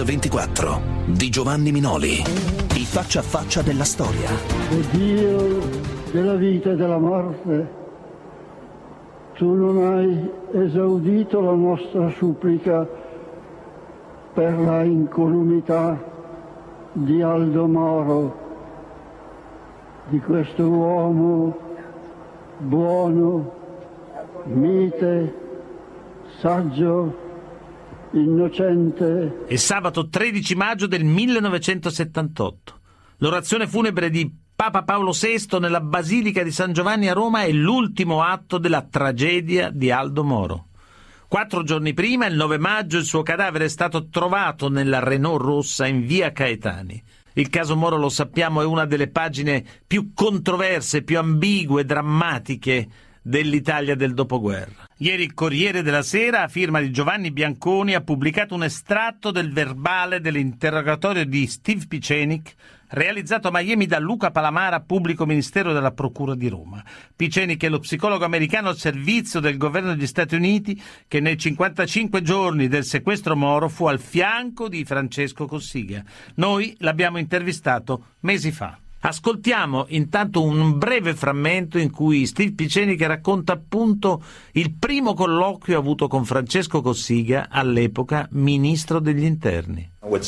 Mix 24 di Giovanni Minoli. I faccia a faccia della storia. O Dio della vita e della morte, tu non hai esaudito la nostra supplica per la incolumità di Aldo Moro, di questo uomo buono, mite, saggio, innocente. È sabato 13 maggio del 1978. L'orazione funebre di Papa Paolo VI nella Basilica di San Giovanni a Roma è l'ultimo atto della tragedia di Aldo Moro. Quattro giorni prima, il 9 maggio, il suo cadavere è stato trovato nella Renault rossa in via Caetani. Il caso Moro, lo sappiamo, è una delle pagine più controverse, più ambigue, drammatiche dell'Italia del dopoguerra. Ieri il Corriere della Sera, a firma di Giovanni Bianconi, ha pubblicato un estratto del verbale dell'interrogatorio di Steve Picenic realizzato a Miami da Luca Palamara, pubblico ministero della Procura di Roma. Picenic è lo psicologo americano al servizio del governo degli Stati Uniti che nei 55 giorni del sequestro Moro fu al fianco di Francesco Cossiga. Noi l'abbiamo intervistato mesi fa. Ascoltiamo intanto un breve frammento in cui Steve Picenic racconta appunto il primo colloquio avuto con Francesco Cossiga, all'epoca ministro degli interni. Uh,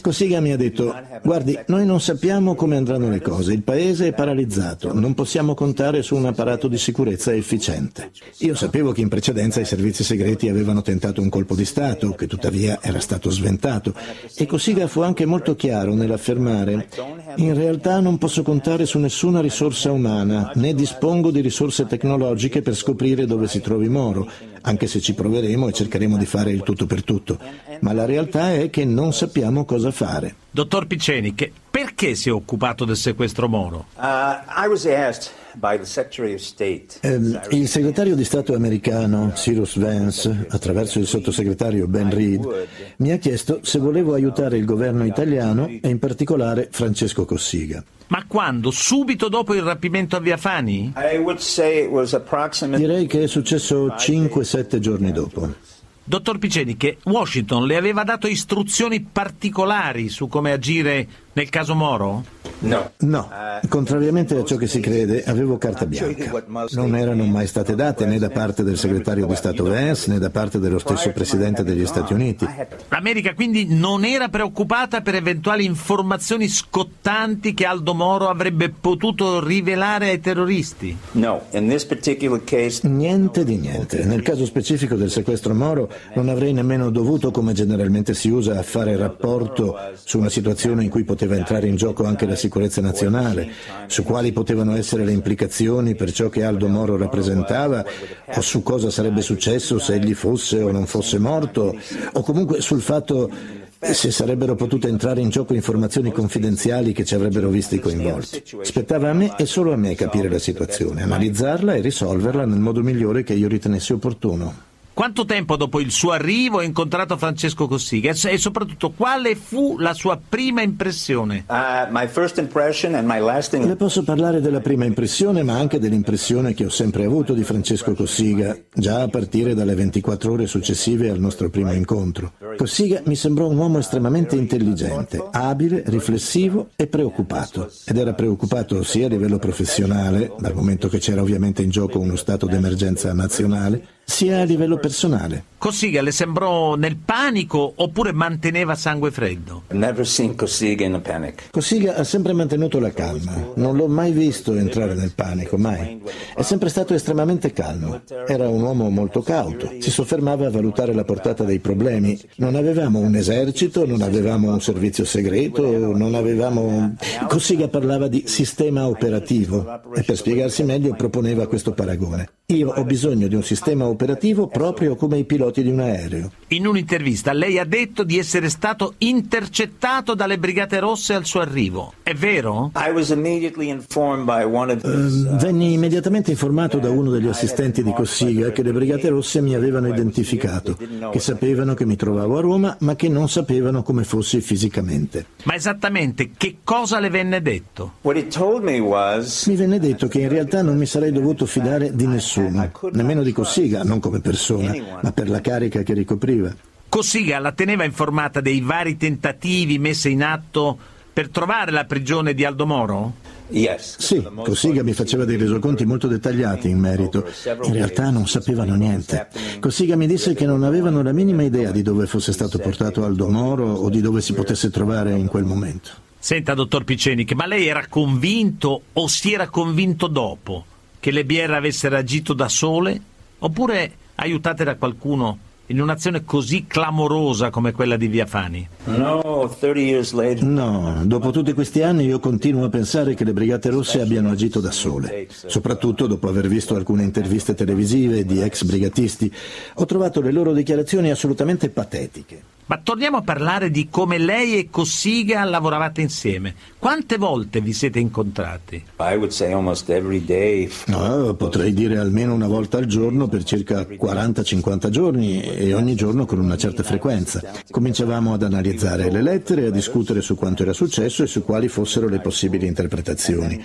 Cossiga mi ha detto, guardi, noi non sappiamo come andranno le cose, il paese è paralizzato, non possiamo contare su un apparato di sicurezza efficiente. Io sapevo che in precedenza i servizi segreti avevano tentato un colpo di Stato, che tuttavia era stato sventato, e Cossiga fu anche molto chiaro nell'affermare, in realtà non posso contare su nessuna risorsa umana, né dispongo di risorse tecnologiche per scoprire dove si trovi Moro, anche se ci proveremo e cercheremo di fare il tutto per tutto ma la realtà è che non sappiamo cosa fare. Dottor Piceni, perché si è occupato del sequestro Moro? Uh, eh, il segretario di Stato americano Cyrus Vance, attraverso il sottosegretario Ben Reed, mi ha chiesto se volevo aiutare il governo italiano e in particolare Francesco Cossiga. Ma quando? Subito dopo il rapimento a Via Fani? Direi che è successo 5-7 giorni dopo. Dottor Piceni, che Washington le aveva dato istruzioni particolari su come agire nel caso Moro? No. No, contrariamente a ciò che si crede, avevo carta bianca. Non erano mai state date né da parte del segretario di Stato Vance né da parte dello stesso Presidente degli Stati Uniti. L'America quindi non era preoccupata per eventuali informazioni scottanti che Aldo Moro avrebbe potuto rivelare ai terroristi? No, Niente di niente. Nel caso specifico del sequestro Moro non avrei nemmeno dovuto, come generalmente si usa, fare rapporto su una situazione in cui poteva entrare in gioco anche la sicurezza nazionale, su quali potevano essere le implicazioni per ciò che Aldo Moro rappresentava o su cosa sarebbe successo se egli fosse o non fosse morto o comunque sul fatto se sarebbero potute entrare in gioco informazioni confidenziali che ci avrebbero visti coinvolti. Spettava a me e solo a me capire la situazione, analizzarla e risolverla nel modo migliore che io ritenessi opportuno. Quanto tempo dopo il suo arrivo ha incontrato Francesco Cossiga e soprattutto quale fu la sua prima impressione? Uh, Le posso parlare della prima impressione, ma anche dell'impressione che ho sempre avuto di Francesco Cossiga, già a partire dalle 24 ore successive al nostro primo incontro. Cossiga mi sembrò un uomo estremamente intelligente, abile, riflessivo e preoccupato. Ed era preoccupato sia a livello professionale, dal momento che c'era ovviamente in gioco uno stato d'emergenza nazionale, sia a livello personale. Cossiga le sembrò nel panico oppure manteneva sangue freddo? Cossiga ha sempre mantenuto la calma. Non l'ho mai visto entrare nel panico, mai. È sempre stato estremamente calmo. Era un uomo molto cauto. Si soffermava a valutare la portata dei problemi. Non avevamo un esercito, non avevamo un servizio segreto, non avevamo... Cossiga parlava di sistema operativo e per spiegarsi meglio proponeva questo paragone. Io ho bisogno di un sistema operativo operativo proprio come i piloti di un aereo. In un'intervista lei ha detto di essere stato intercettato dalle Brigate Rosse al suo arrivo. È vero? Uh, venni immediatamente informato da uno degli assistenti di Cossiga che le Brigate Rosse mi avevano identificato, che sapevano che mi trovavo a Roma, ma che non sapevano come fossi fisicamente. Ma esattamente che cosa le venne detto? Mi venne detto che in realtà non mi sarei dovuto fidare di nessuno, nemmeno di Cossiga, non come persona, ma per la carica che ricopriva. Cossiga la teneva informata dei vari tentativi messi in atto per trovare la prigione di Aldo Moro? Sì, Cossiga mi faceva dei resoconti molto dettagliati in merito. In realtà non sapevano niente. Cossiga mi disse che non avevano la minima idea di dove fosse stato portato Aldo Moro o di dove si potesse trovare in quel momento. Senta, dottor Picenic, ma lei era convinto o si era convinto dopo che le BR avessero agito da sole? Oppure aiutate da qualcuno in un'azione così clamorosa come quella di Via Fani? No, dopo tutti questi anni io continuo a pensare che le Brigate Rosse abbiano agito da sole, soprattutto dopo aver visto alcune interviste televisive di ex brigatisti. Ho trovato le loro dichiarazioni assolutamente patetiche. Ma torniamo a parlare di come lei e Cossiga lavoravate insieme. Quante volte vi siete incontrati? No, potrei dire almeno una volta al giorno per circa 40-50 giorni e ogni giorno con una certa frequenza. Cominciavamo ad analizzare le lettere e a discutere su quanto era successo e su quali fossero le possibili interpretazioni.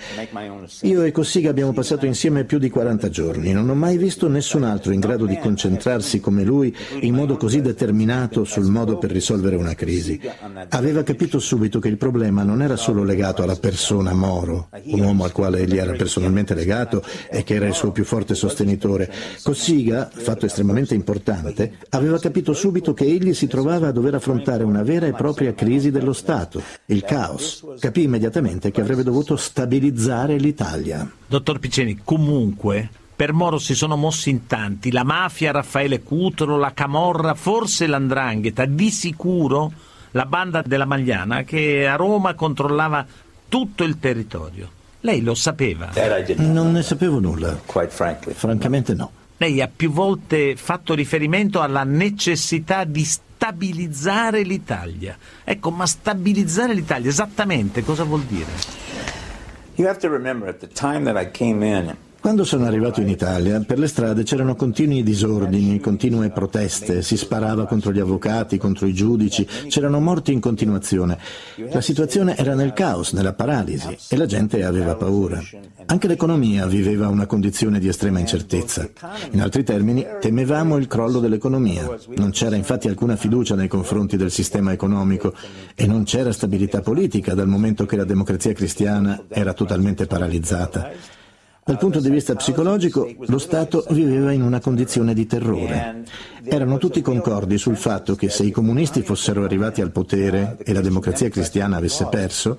Io e Cossiga abbiamo passato insieme più di 40 giorni. Non ho mai visto nessun altro in grado di concentrarsi come lui in modo così determinato sul modo modo per risolvere una crisi. Aveva capito subito che il problema non era solo legato alla persona Moro, un uomo al quale egli era personalmente legato e che era il suo più forte sostenitore. Cossiga, fatto estremamente importante, aveva capito subito che egli si trovava a dover affrontare una vera e propria crisi dello Stato, il caos. Capì immediatamente che avrebbe dovuto stabilizzare l'Italia. Dottor Piceni, comunque per Moro si sono mossi in tanti, la mafia, Raffaele Cutro, la Camorra, forse l'Andrangheta, di sicuro la banda della Magliana che a Roma controllava tutto il territorio. Lei lo sapeva? Non ne sapevo nulla. Francamente no. Lei ha più volte fatto riferimento alla necessità di stabilizzare l'Italia. Ecco, ma stabilizzare l'Italia esattamente cosa vuol dire? You have to remember at the time that I came in quando sono arrivato in Italia, per le strade c'erano continui disordini, continue proteste, si sparava contro gli avvocati, contro i giudici, c'erano morti in continuazione. La situazione era nel caos, nella paralisi e la gente aveva paura. Anche l'economia viveva una condizione di estrema incertezza. In altri termini, temevamo il crollo dell'economia. Non c'era infatti alcuna fiducia nei confronti del sistema economico e non c'era stabilità politica dal momento che la democrazia cristiana era totalmente paralizzata. Dal punto di vista psicologico, lo Stato viveva in una condizione di terrore. Erano tutti concordi sul fatto che se i comunisti fossero arrivati al potere e la democrazia cristiana avesse perso,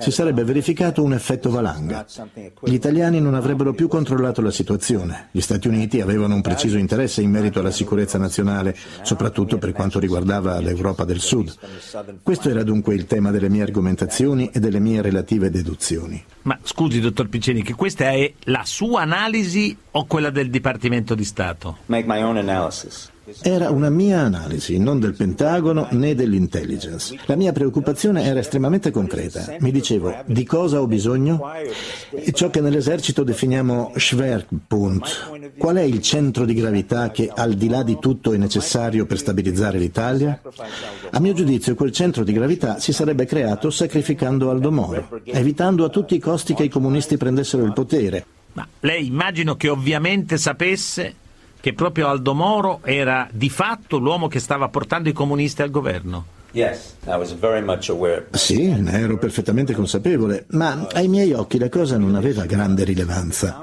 si sarebbe verificato un effetto valanga. Gli italiani non avrebbero più controllato la situazione. Gli Stati Uniti avevano un preciso interesse in merito alla sicurezza nazionale, soprattutto per quanto riguardava l'Europa del Sud. Questo era dunque il tema delle mie argomentazioni e delle mie relative deduzioni. Ma scusi, dottor Piccini, che questa è la sua analisi o quella del Dipartimento di Stato? Make my own analysis. Era una mia analisi, non del Pentagono né dell'intelligence. La mia preoccupazione era estremamente concreta. Mi dicevo, di cosa ho bisogno? Ciò che nell'esercito definiamo Schwerpunkt. Qual è il centro di gravità che al di là di tutto è necessario per stabilizzare l'Italia? A mio giudizio quel centro di gravità si sarebbe creato sacrificando Aldo Moro, evitando a tutti i costi che i comunisti prendessero il potere. Ma lei immagino che ovviamente sapesse che proprio Aldo Moro era di fatto l'uomo che stava portando i comunisti al governo. Sì, ne ero perfettamente consapevole, ma ai miei occhi la cosa non aveva grande rilevanza.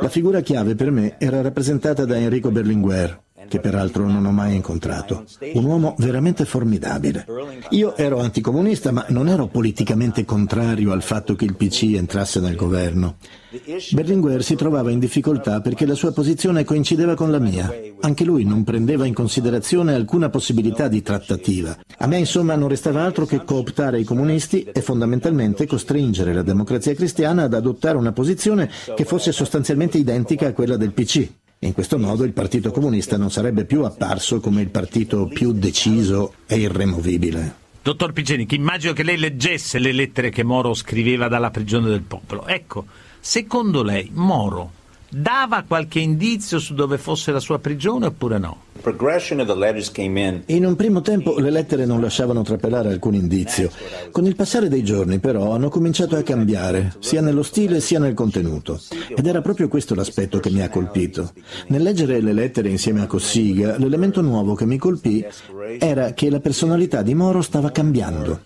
La figura chiave per me era rappresentata da Enrico Berlinguer, che peraltro non ho mai incontrato. Un uomo veramente formidabile. Io ero anticomunista, ma non ero politicamente contrario al fatto che il PC entrasse nel governo. Berlinguer si trovava in difficoltà perché la sua posizione coincideva con la mia. Anche lui non prendeva in considerazione alcuna possibilità di trattativa. A me insomma non restava altro che cooptare i comunisti e fondamentalmente costringere la democrazia cristiana ad adottare una posizione che fosse sostanzialmente identica a quella del PC. In questo modo il Partito Comunista non sarebbe più apparso come il partito più deciso e irremovibile. Dottor Picenic, immagino che lei leggesse le lettere che Moro scriveva dalla prigione del popolo. Ecco, secondo lei Moro dava qualche indizio su dove fosse la sua prigione oppure no? In un primo tempo le lettere non lasciavano trapelare alcun indizio. Con il passare dei giorni però hanno cominciato a cambiare, sia nello stile sia nel contenuto. Ed era proprio questo l'aspetto che mi ha colpito. Nel leggere le lettere insieme a Cossiga, l'elemento nuovo che mi colpì era che la personalità di Moro stava cambiando.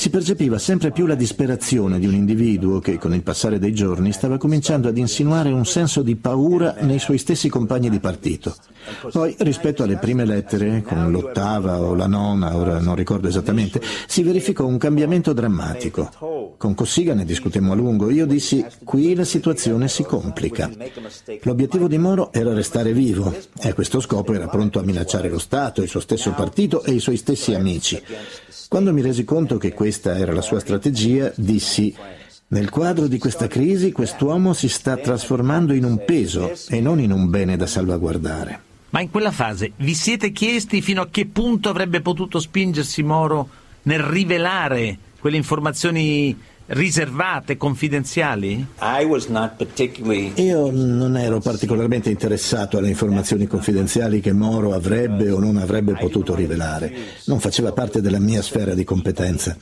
Si percepiva sempre più la disperazione di un individuo che con il passare dei giorni stava cominciando ad insinuare un senso di paura nei suoi stessi compagni di partito. Poi, rispetto alle prime lettere, con l'ottava o la nona, ora non ricordo esattamente, si verificò un cambiamento drammatico. Con Cossiga ne discutemmo a lungo. Io dissi, qui la situazione si complica. L'obiettivo di Moro era restare vivo e a questo scopo era pronto a minacciare lo Stato, il suo stesso partito e i suoi stessi amici. Quando mi resi conto che questa era la sua strategia, dissi, nel quadro di questa crisi quest'uomo si sta trasformando in un peso e non in un bene da salvaguardare. Ma in quella fase vi siete chiesti fino a che punto avrebbe potuto spingersi Moro nel rivelare quelle informazioni riservate, confidenziali? Io non ero particolarmente interessato alle informazioni confidenziali che Moro avrebbe o non avrebbe potuto rivelare. Non faceva parte della mia sfera di competenza.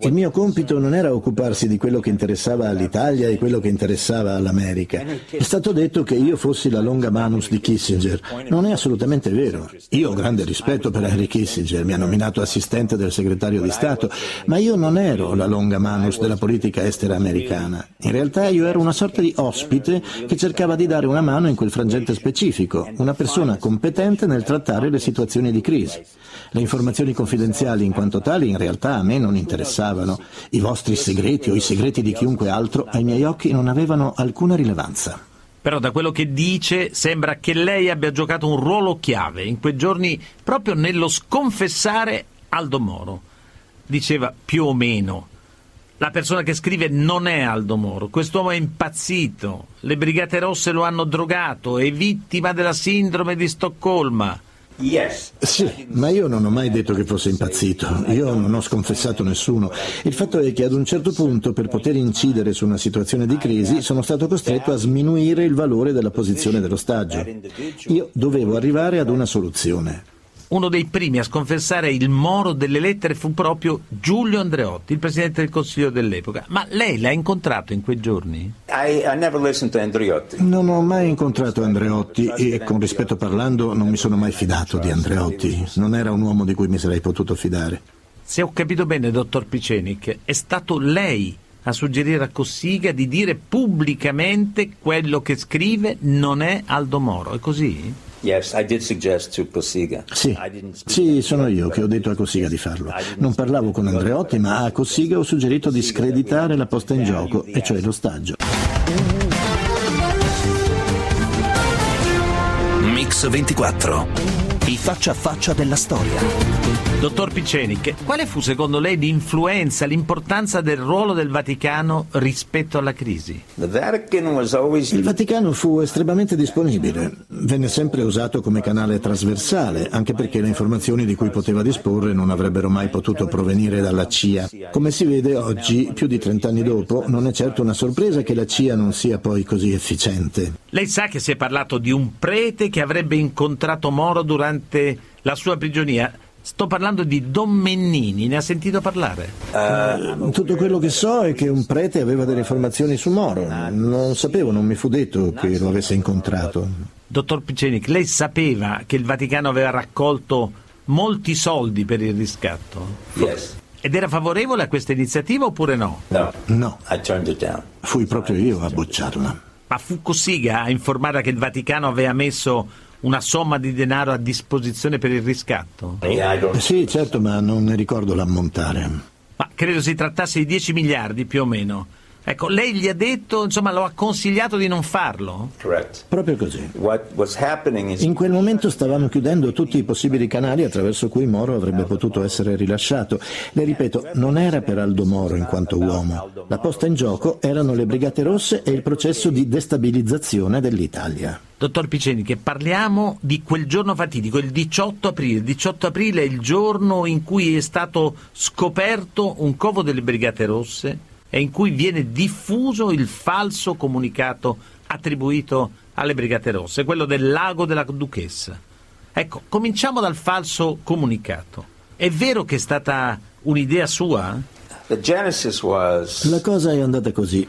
Il mio compito non era occuparsi di quello che interessava all'Italia e quello che interessava all'America. È stato detto che io fossi la longa manus di Kissinger. Non è assolutamente vero. Io ho grande rispetto per Henry Kissinger, mi ha nominato assistente del segretario di Stato, ma io non ero la longa manus della politica estera americana. In realtà io ero una sorta di ospite che cercava di dare una mano in quel frangente specifico, una persona competente nel trattare le situazioni di crisi. Le informazioni confidenziali in quanto tali in realtà a me non interessavano. I vostri segreti o i segreti di chiunque altro ai miei occhi non avevano alcuna rilevanza. Però da quello che dice sembra che lei abbia giocato un ruolo chiave in quei giorni proprio nello sconfessare Aldo Moro. Diceva più o meno la persona che scrive non è Aldo Moro, quest'uomo è impazzito, le Brigate Rosse lo hanno drogato, è vittima della sindrome di Stoccolma. Sì, ma io non ho mai detto che fosse impazzito, io non ho sconfessato nessuno. Il fatto è che ad un certo punto, per poter incidere su una situazione di crisi, sono stato costretto a sminuire il valore della posizione dell'ostaggio. Io dovevo arrivare ad una soluzione. Uno dei primi a sconfessare il moro delle lettere fu proprio Giulio Andreotti, il presidente del Consiglio dell'epoca. Ma lei l'ha incontrato in quei giorni? Non ho mai incontrato Andreotti e, con rispetto parlando, non mi sono mai fidato di Andreotti. Non era un uomo di cui mi sarei potuto fidare. Se ho capito bene, dottor Picenic, è stato lei a suggerire a Cossiga di dire pubblicamente quello che scrive non è Aldo Moro. È così? Yes, I did suggest to Cossiga. Sì. sì, sono io che ho detto a Cossiga di farlo. Non parlavo con Andreotti, ma a Cossiga ho suggerito di screditare la posta in gioco, e cioè l'ostaggio. Mix 24 i faccia a faccia della storia. Dottor Picenic, quale fu secondo lei l'influenza, l'importanza del ruolo del Vaticano rispetto alla crisi? Il Vaticano fu estremamente disponibile, venne sempre usato come canale trasversale, anche perché le informazioni di cui poteva disporre non avrebbero mai potuto provenire dalla CIA. Come si vede oggi, più di 30 anni dopo, non è certo una sorpresa che la CIA non sia poi così efficiente. Lei sa che si è parlato di un prete che avrebbe incontrato Moro durante durante la sua prigionia. Sto parlando di Don Mennini, ne ha sentito parlare? Uh, tutto quello che so è che un prete aveva delle informazioni su Moro. Non sapevo, non mi fu detto che lo avesse incontrato. Dottor Picenic, lei sapeva che il Vaticano aveva raccolto molti soldi per il riscatto? Yes. Ed era favorevole a questa iniziativa oppure no? No. No. Fui proprio io a bocciarla. Ma fu Cossiga a informare che il Vaticano aveva messo una somma di denaro a disposizione per il riscatto? Sì, certo, ma non ne ricordo l'ammontare. Ma credo si trattasse di 10 miliardi più o meno. Ecco, lei gli ha detto, insomma, lo ha consigliato di non farlo? Correct. Proprio così. In quel momento stavamo chiudendo tutti i possibili canali attraverso cui Moro avrebbe potuto essere rilasciato. Le ripeto, non era per Aldo Moro in quanto uomo. La posta in gioco erano le Brigate Rosse e il processo di destabilizzazione dell'Italia. Dottor Piceni, che parliamo di quel giorno fatidico, il 18 aprile. Il 18 aprile è il giorno in cui è stato scoperto un covo delle Brigate Rosse e in cui viene diffuso il falso comunicato attribuito alle Brigate Rosse, quello del lago della Duchessa. Ecco, cominciamo dal falso comunicato. È vero che è stata un'idea sua? La cosa è andata così.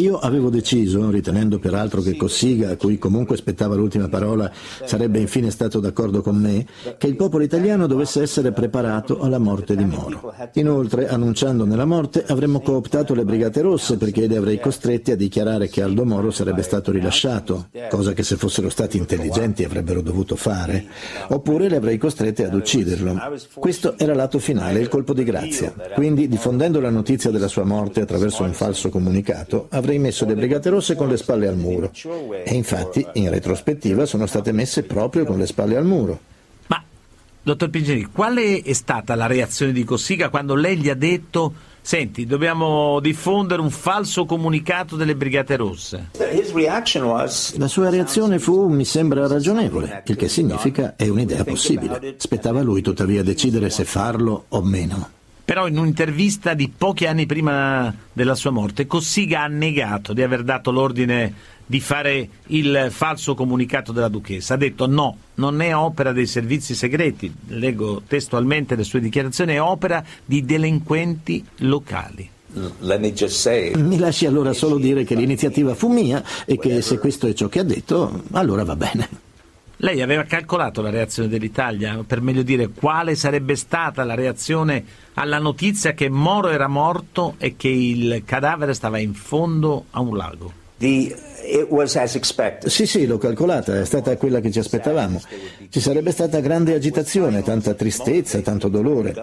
Io avevo deciso, ritenendo peraltro che Cossiga, a cui comunque spettava l'ultima parola, sarebbe infine stato d'accordo con me, che il popolo italiano dovesse essere preparato alla morte di Moro. Inoltre, annunciandone la morte, avremmo cooptato le Brigate Rosse perché li avrei costretti a dichiarare che Aldo Moro sarebbe stato rilasciato, cosa che se fossero stati intelligenti avrebbero dovuto fare, oppure li avrei costretti ad ucciderlo. Questo era l'atto finale, il colpo di grazia. Quindi quindi, diffondendo la notizia della sua morte attraverso un falso comunicato, avrei messo le Brigate Rosse con le spalle al muro. E infatti, in retrospettiva, sono state messe proprio con le spalle al muro. Ma, dottor Pingeni, qual è stata la reazione di Cossiga quando lei gli ha detto Senti, dobbiamo diffondere un falso comunicato delle Brigate Rosse. La sua reazione fu, mi sembra, ragionevole, il che significa è un'idea possibile. Spettava a lui tuttavia decidere se farlo o meno. Però in un'intervista di pochi anni prima della sua morte, Cossiga ha negato di aver dato l'ordine di fare il falso comunicato della duchessa. Ha detto no, non è opera dei servizi segreti, leggo testualmente le sue dichiarazioni, è opera di delinquenti locali. Mi lasci allora solo dire che l'iniziativa fu mia e che se questo è ciò che ha detto, allora va bene. Lei aveva calcolato la reazione dell'Italia, per meglio dire quale sarebbe stata la reazione alla notizia che Moro era morto e che il cadavere stava in fondo a un lago? Sì, sì, l'ho calcolata, è stata quella che ci aspettavamo. Ci sarebbe stata grande agitazione, tanta tristezza, tanto dolore.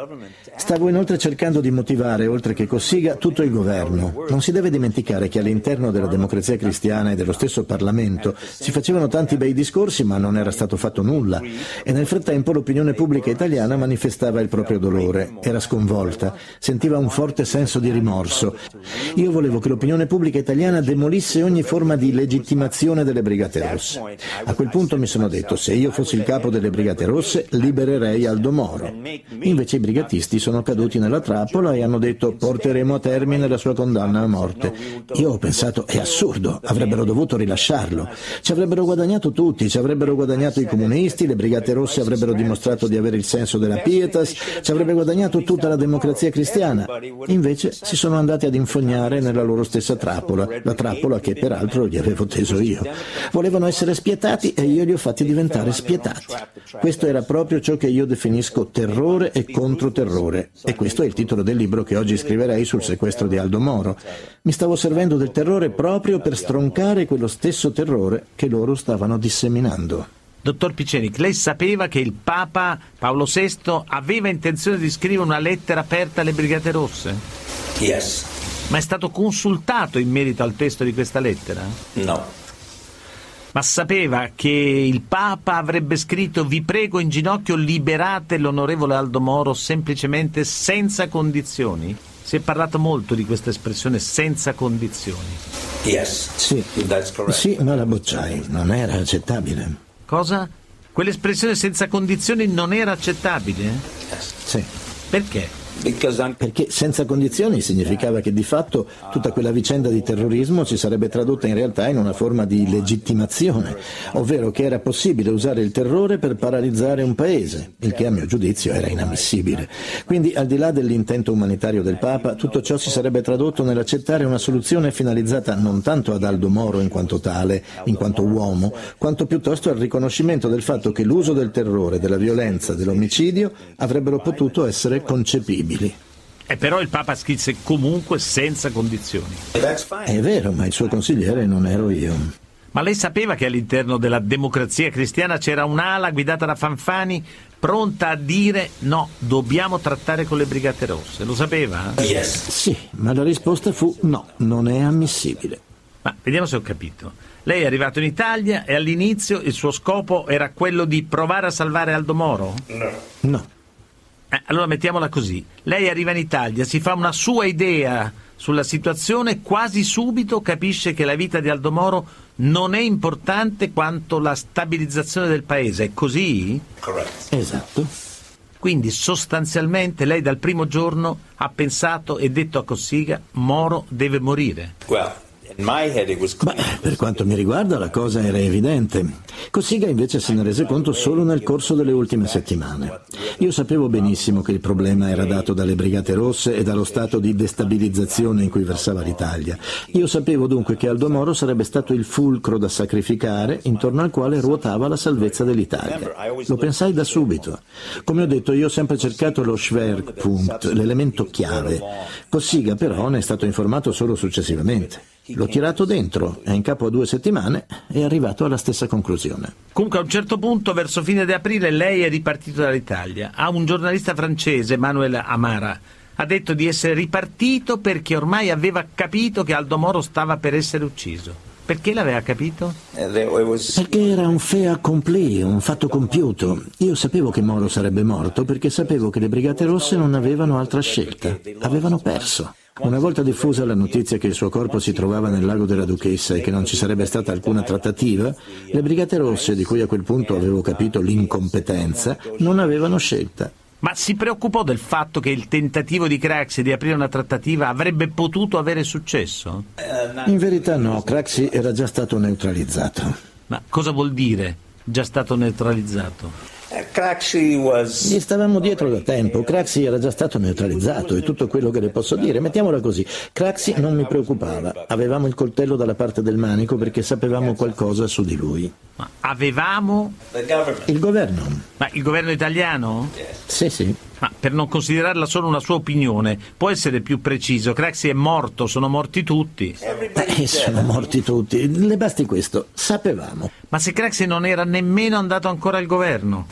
Stavo inoltre cercando di motivare, oltre che Cossiga, tutto il governo. Non si deve dimenticare che all'interno della democrazia cristiana e dello stesso Parlamento si facevano tanti bei discorsi, ma non era stato fatto nulla. E nel frattempo l'opinione pubblica italiana manifestava il proprio dolore, era sconvolta, sentiva un forte senso di rimorso. Io volevo che l'opinione pubblica italiana demolisse ogni forma di legittimazione delle Brigate Rosse. A quel punto mi sono detto, se io fossi il capo delle Brigate Rosse, libererei Aldo Moro. Invece i brigatisti sono caduti nella trappola e hanno detto, porteremo a termine la sua condanna a morte. Io ho pensato, è assurdo, avrebbero dovuto rilasciarlo. Ci avrebbero guadagnato tutti, ci avrebbero guadagnato i comunisti, le Brigate Rosse avrebbero dimostrato di avere il senso della pietas, ci avrebbe guadagnato tutta la democrazia cristiana. Invece si sono andati ad infognare nella loro stessa trappola, la trappola che peraltro gli avevo teso io. Volevano essere spietati e io li ho fatti diventare spietati. Questo era proprio ciò che io definisco terrore e controterrore. E questo è il titolo del libro che oggi scriverei sul sequestro di Aldo Moro. Mi stavo servendo del terrore proprio per stroncare quello stesso terrore che loro stavano disseminando. Dottor Picenic, lei sapeva che il Papa Paolo VI aveva intenzione di scrivere una lettera aperta alle Brigate Rosse? Yes ma è stato consultato in merito al testo di questa lettera? No. Ma sapeva che il Papa avrebbe scritto vi prego in ginocchio liberate l'onorevole Aldo Moro semplicemente senza condizioni? Si è parlato molto di questa espressione senza condizioni. Yes. Sì, sì ma la bocciai, non era accettabile. Cosa? Quell'espressione senza condizioni non era accettabile? Yes. Sì. Perché? Perché senza condizioni significava che di fatto tutta quella vicenda di terrorismo si sarebbe tradotta in realtà in una forma di legittimazione, ovvero che era possibile usare il terrore per paralizzare un paese, il che a mio giudizio era inammissibile. Quindi al di là dell'intento umanitario del Papa, tutto ciò si sarebbe tradotto nell'accettare una soluzione finalizzata non tanto ad Aldo Moro in quanto tale, in quanto uomo, quanto piuttosto al riconoscimento del fatto che l'uso del terrore, della violenza, dell'omicidio avrebbero potuto essere concepibili possibili. E però il Papa scrisse comunque senza condizioni. È vero, ma il suo consigliere non ero io. Ma lei sapeva che all'interno della democrazia cristiana c'era un'ala guidata da Fanfani pronta a dire no, dobbiamo trattare con le Brigate Rosse. Lo sapeva? Yes. Sì, ma la risposta fu no, non è ammissibile. Ma vediamo se ho capito. Lei è arrivato in Italia e all'inizio il suo scopo era quello di provare a salvare Aldo Moro? No. No. Eh, allora mettiamola così. Lei arriva in Italia, si fa una sua idea sulla situazione, quasi subito capisce che la vita di Aldo Moro non è importante quanto la stabilizzazione del paese. È così? Correct. Esatto. Quindi sostanzialmente lei dal primo giorno ha pensato e detto a Cossiga Moro deve morire. Well, Beh, per quanto mi riguarda la cosa era evidente. Cossiga invece se ne rese conto solo nel corso delle ultime settimane. Io sapevo benissimo che il problema era dato dalle Brigate Rosse e dallo stato di destabilizzazione in cui versava l'Italia. Io sapevo dunque che Aldo Moro sarebbe stato il fulcro da sacrificare intorno al quale ruotava la salvezza dell'Italia. Lo pensai da subito. Come ho detto, io ho sempre cercato lo Schwerpunkt, l'elemento chiave. Cossiga però ne è stato informato solo successivamente. L'ho tirato dentro e in capo a due settimane è arrivato alla stessa conclusione. Comunque a un certo punto, verso fine di aprile, lei è ripartito dall'Italia. A un giornalista francese, Manuel Amara, ha detto di essere ripartito perché ormai aveva capito che Aldo Moro stava per essere ucciso. Perché l'aveva capito? Perché era un fait accompli, un fatto compiuto. Io sapevo che Moro sarebbe morto perché sapevo che le Brigate Rosse non avevano altra scelta. Avevano perso. Una volta diffusa la notizia che il suo corpo si trovava nel lago della Duchessa e che non ci sarebbe stata alcuna trattativa, le Brigate Rosse, di cui a quel punto avevo capito l'incompetenza, non avevano scelta. Ma si preoccupò del fatto che il tentativo di Craxi di aprire una trattativa avrebbe potuto avere successo? In verità no, Craxi era già stato neutralizzato. Ma cosa vuol dire già stato neutralizzato? Gli stavamo dietro da tempo, Craxi era già stato neutralizzato, è tutto quello che le posso dire. Mettiamola così, Craxi non mi preoccupava, avevamo il coltello dalla parte del manico perché sapevamo qualcosa su di lui. Ma avevamo? Il governo. Ma il governo italiano? Sì, sì. Ma per non considerarla solo una sua opinione, può essere più preciso? Craxi è morto, sono morti tutti. Eh, sono morti tutti. Le basti questo. Sapevamo. Ma se Craxi non era nemmeno andato ancora al governo?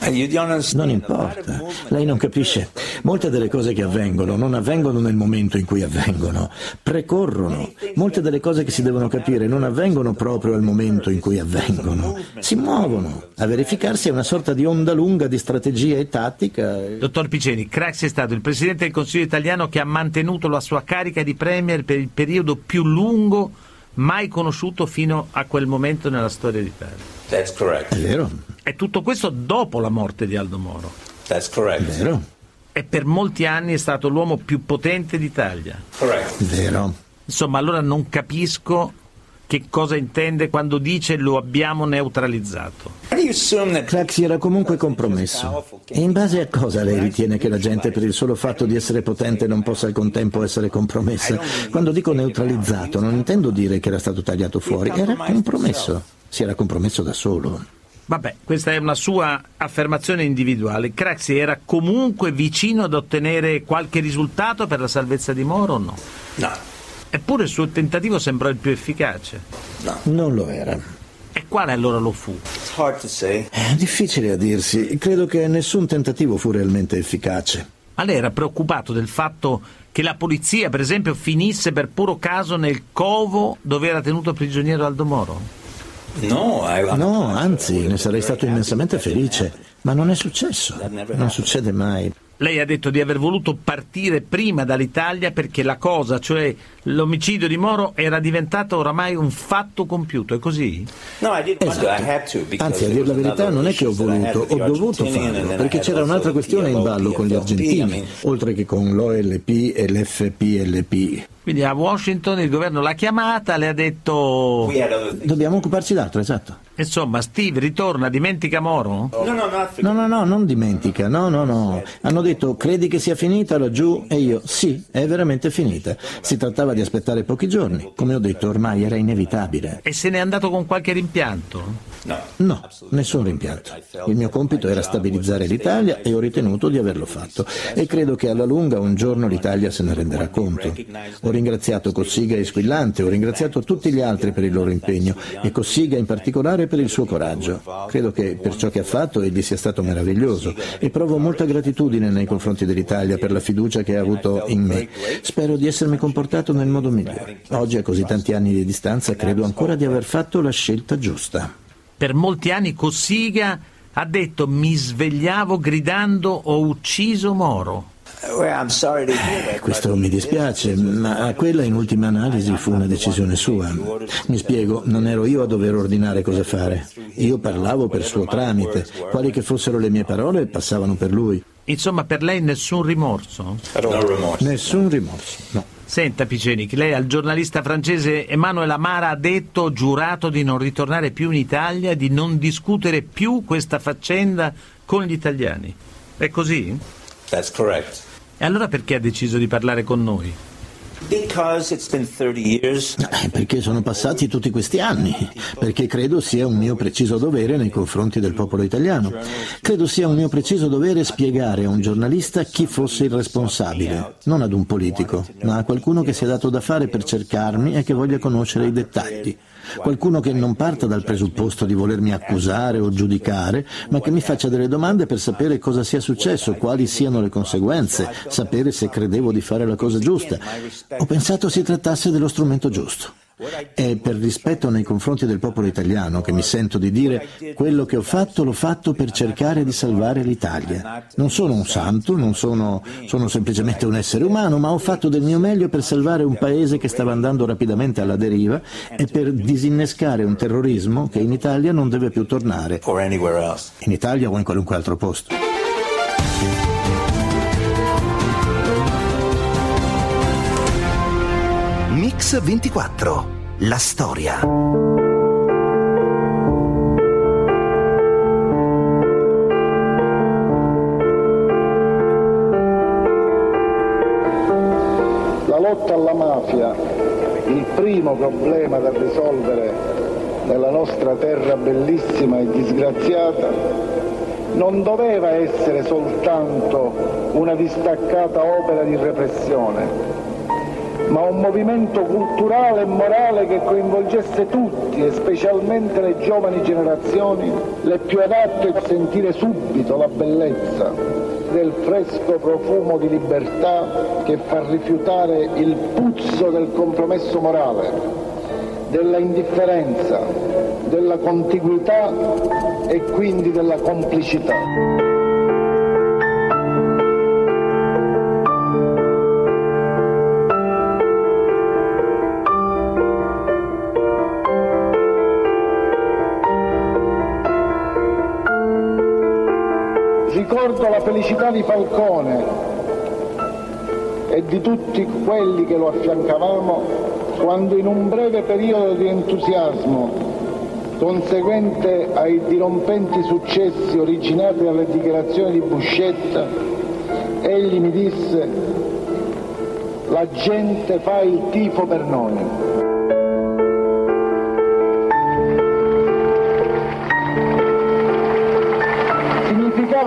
Non importa. Lei non capisce. Molte delle cose che avvengono non avvengono nel momento in cui avvengono. Precorrono. Molte delle cose che si devono capire non avvengono proprio al momento in cui avvengono. Si muovono. A verificarsi è una sorta di onda lunga di strategia e tattica. Dottor Piceni, Craxi è stato il Presidente del Consiglio italiano che ha mantenuto la sua carica di Premier per il periodo più lungo mai conosciuto fino a quel momento nella storia d'Italia. That's correct. È vero? E tutto questo dopo la morte di Aldo Moro. That's È correct. vero? E per molti anni è stato l'uomo più potente d'Italia. Correct. È vero. Insomma, allora non capisco che cosa intende quando dice lo abbiamo neutralizzato. Craxi era comunque compromesso. E in base a cosa lei ritiene che la gente per il solo fatto di essere potente non possa al contempo essere compromessa? Quando dico neutralizzato non intendo dire che era stato tagliato fuori, era compromesso. Si era compromesso da solo. Vabbè, questa è una sua affermazione individuale. Craxi era comunque vicino ad ottenere qualche risultato per la salvezza di Moro o no? No. Eppure il suo tentativo sembrò il più efficace. Non lo era. E quale allora lo fu? It's hard to say. È difficile a dirsi. Credo che nessun tentativo fu realmente efficace. Ma lei era preoccupato del fatto che la polizia, per esempio, finisse per puro caso nel covo dove era tenuto prigioniero Aldo Moro? No, I, No, anzi, ne sarei stato immensamente felice. Ma non è successo. Non succede mai. Lei ha detto di aver voluto partire prima dall'Italia perché la cosa, cioè l'omicidio di Moro, era diventato oramai un fatto compiuto, è così? no, I didn't want to. I had to Esatto. Anzi, a dire la verità, non è che ho voluto, ho dovuto farlo, perché c'era un'altra questione in ballo con gli argentini, oltre che con l'OLP e l'FPLP. Quindi a Washington il governo l'ha chiamata, le ha detto... Dobbiamo occuparci d'altro, esatto. Insomma, Steve, ritorna, dimentica Moro? No, no, No, no, no, non dimentica, no, no, no. Hanno detto, credi che sia finita laggiù? E io, sì, è veramente finita. Si trattava di aspettare pochi giorni. Come ho detto, ormai era inevitabile. E se n'è andato con qualche rimpianto? No. No, nessun rimpianto. Il mio compito era stabilizzare l'Italia e ho ritenuto di averlo fatto. E credo che alla lunga un giorno l'Italia se ne renderà conto. Ho ringraziato Cossiga e Squillante, ho ringraziato tutti gli altri per il loro impegno e Cossiga in particolare per il suo coraggio. Credo che per ciò che ha fatto egli sia stato meraviglioso e provo molta gratitudine nei confronti dell'Italia per la fiducia che ha avuto in me. Spero di essermi comportato nel modo migliore. Oggi, a così tanti anni di distanza, credo ancora di aver fatto la scelta giusta. Per molti anni Cossiga ha detto mi svegliavo gridando ho ucciso Moro. Questo mi dispiace, ma quella in ultima analisi fu una decisione sua. Mi spiego, non ero io a dover ordinare cosa fare. Io parlavo per suo tramite. Quali che fossero le mie parole passavano per lui. Insomma, per lei nessun rimorso? No. Nessun rimorso, no. Senta Picenic, lei al giornalista francese Emmanuel Amara ha detto, giurato di non ritornare più in Italia, di non discutere più questa faccenda con gli italiani. È così? That's correct. E allora perché ha deciso di parlare con noi? Because it's been 30 years. Eh, Perché sono passati tutti questi anni, perché credo sia un mio preciso dovere nei confronti del popolo italiano. Credo sia un mio preciso dovere spiegare a un giornalista chi fosse il responsabile, non ad un politico, ma a qualcuno che si è dato da fare per cercarmi e che voglia conoscere i dettagli. Qualcuno che non parta dal presupposto di volermi accusare o giudicare, ma che mi faccia delle domande per sapere cosa sia successo, quali siano le conseguenze, sapere se credevo di fare la cosa giusta. Ho pensato si trattasse dello strumento giusto. È per rispetto nei confronti del popolo italiano che mi sento di dire quello che ho fatto l'ho fatto per cercare di salvare l'Italia. Non sono un santo, non sono, sono semplicemente un essere umano, ma ho fatto del mio meglio per salvare un paese che stava andando rapidamente alla deriva e per disinnescare un terrorismo che in Italia non deve più tornare, in Italia o in qualunque altro posto. Mix 24. La storia. La lotta alla mafia, il primo problema da risolvere nella nostra terra bellissima e disgraziata, non doveva essere soltanto una distaccata opera di repressione, ma un movimento culturale e morale che coinvolgesse tutti e specialmente le giovani generazioni, le più adatte a sentire subito la bellezza del fresco profumo di libertà che fa rifiutare il puzzo del compromesso morale, della indifferenza, della contiguità e quindi della complicità. Ricordo la felicità di Falcone e di tutti quelli che lo affiancavamo quando in un breve periodo di entusiasmo conseguente ai dirompenti successi originati dalle dichiarazioni di Buscetta, egli mi disse la gente fa il tifo per noi.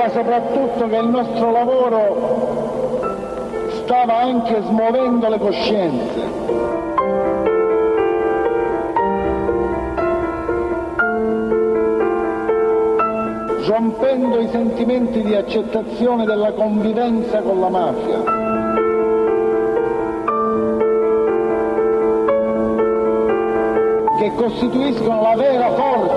Significava soprattutto che il nostro lavoro stava anche smuovendo le coscienze. rompendo i sentimenti di accettazione della convivenza con la mafia. che costituiscono la vera forza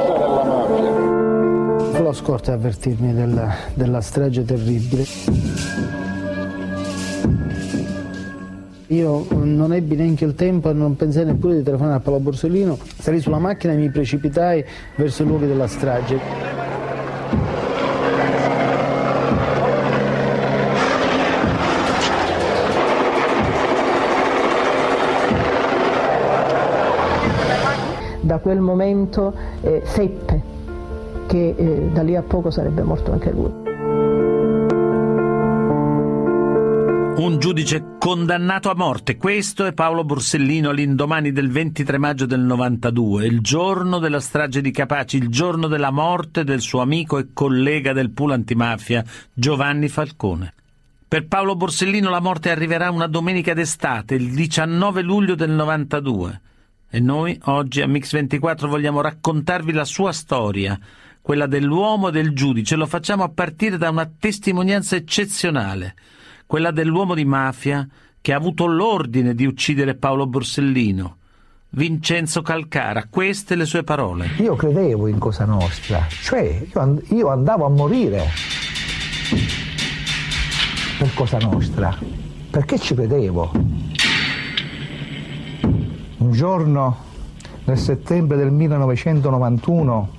scorta a avvertirmi della, della strage terribile. Io non ebbi neanche il tempo e non pensai neppure di telefonare a Paolo Borsellino. Salì sulla macchina e mi precipitai verso i luoghi della strage. Da quel momento eh, seppe che eh, da lì a poco sarebbe morto anche lui. Un giudice condannato a morte. Questo è Paolo Borsellino all'indomani del 23 maggio del 92, il giorno della strage di Capaci, il giorno della morte del suo amico e collega del pool antimafia Giovanni Falcone. Per Paolo Borsellino la morte arriverà una domenica d'estate, il 19 luglio del 92. E noi oggi a Mix24 vogliamo raccontarvi la sua storia, quella dell'uomo e del giudice. Lo facciamo a partire da una testimonianza eccezionale, quella dell'uomo di mafia che ha avuto l'ordine di uccidere Paolo Borsellino. Vincenzo Calcara, queste le sue parole. Io credevo in Cosa Nostra, cioè io, and- io andavo a morire per Cosa Nostra, perché ci credevo. Un giorno nel settembre del 1991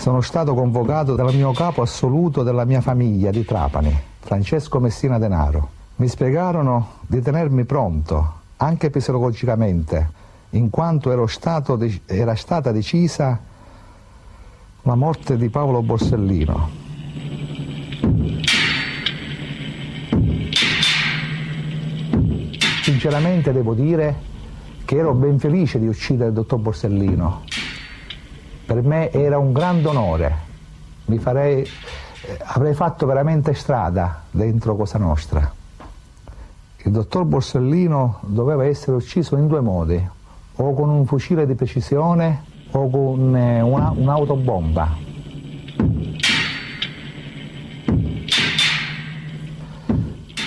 sono stato convocato dal mio capo assoluto della mia famiglia di Trapani, Francesco Messina Denaro. Mi spiegarono di tenermi pronto anche psicologicamente, in quanto stato, era stata decisa la morte di Paolo Borsellino. Sinceramente devo dire che ero ben felice di uccidere il dottor Borsellino. Per me era un grande onore. Farei, eh, avrei fatto veramente strada dentro Cosa Nostra. Il dottor Borsellino doveva essere ucciso in due modi, o con un fucile di precisione o con eh, una, un'autobomba.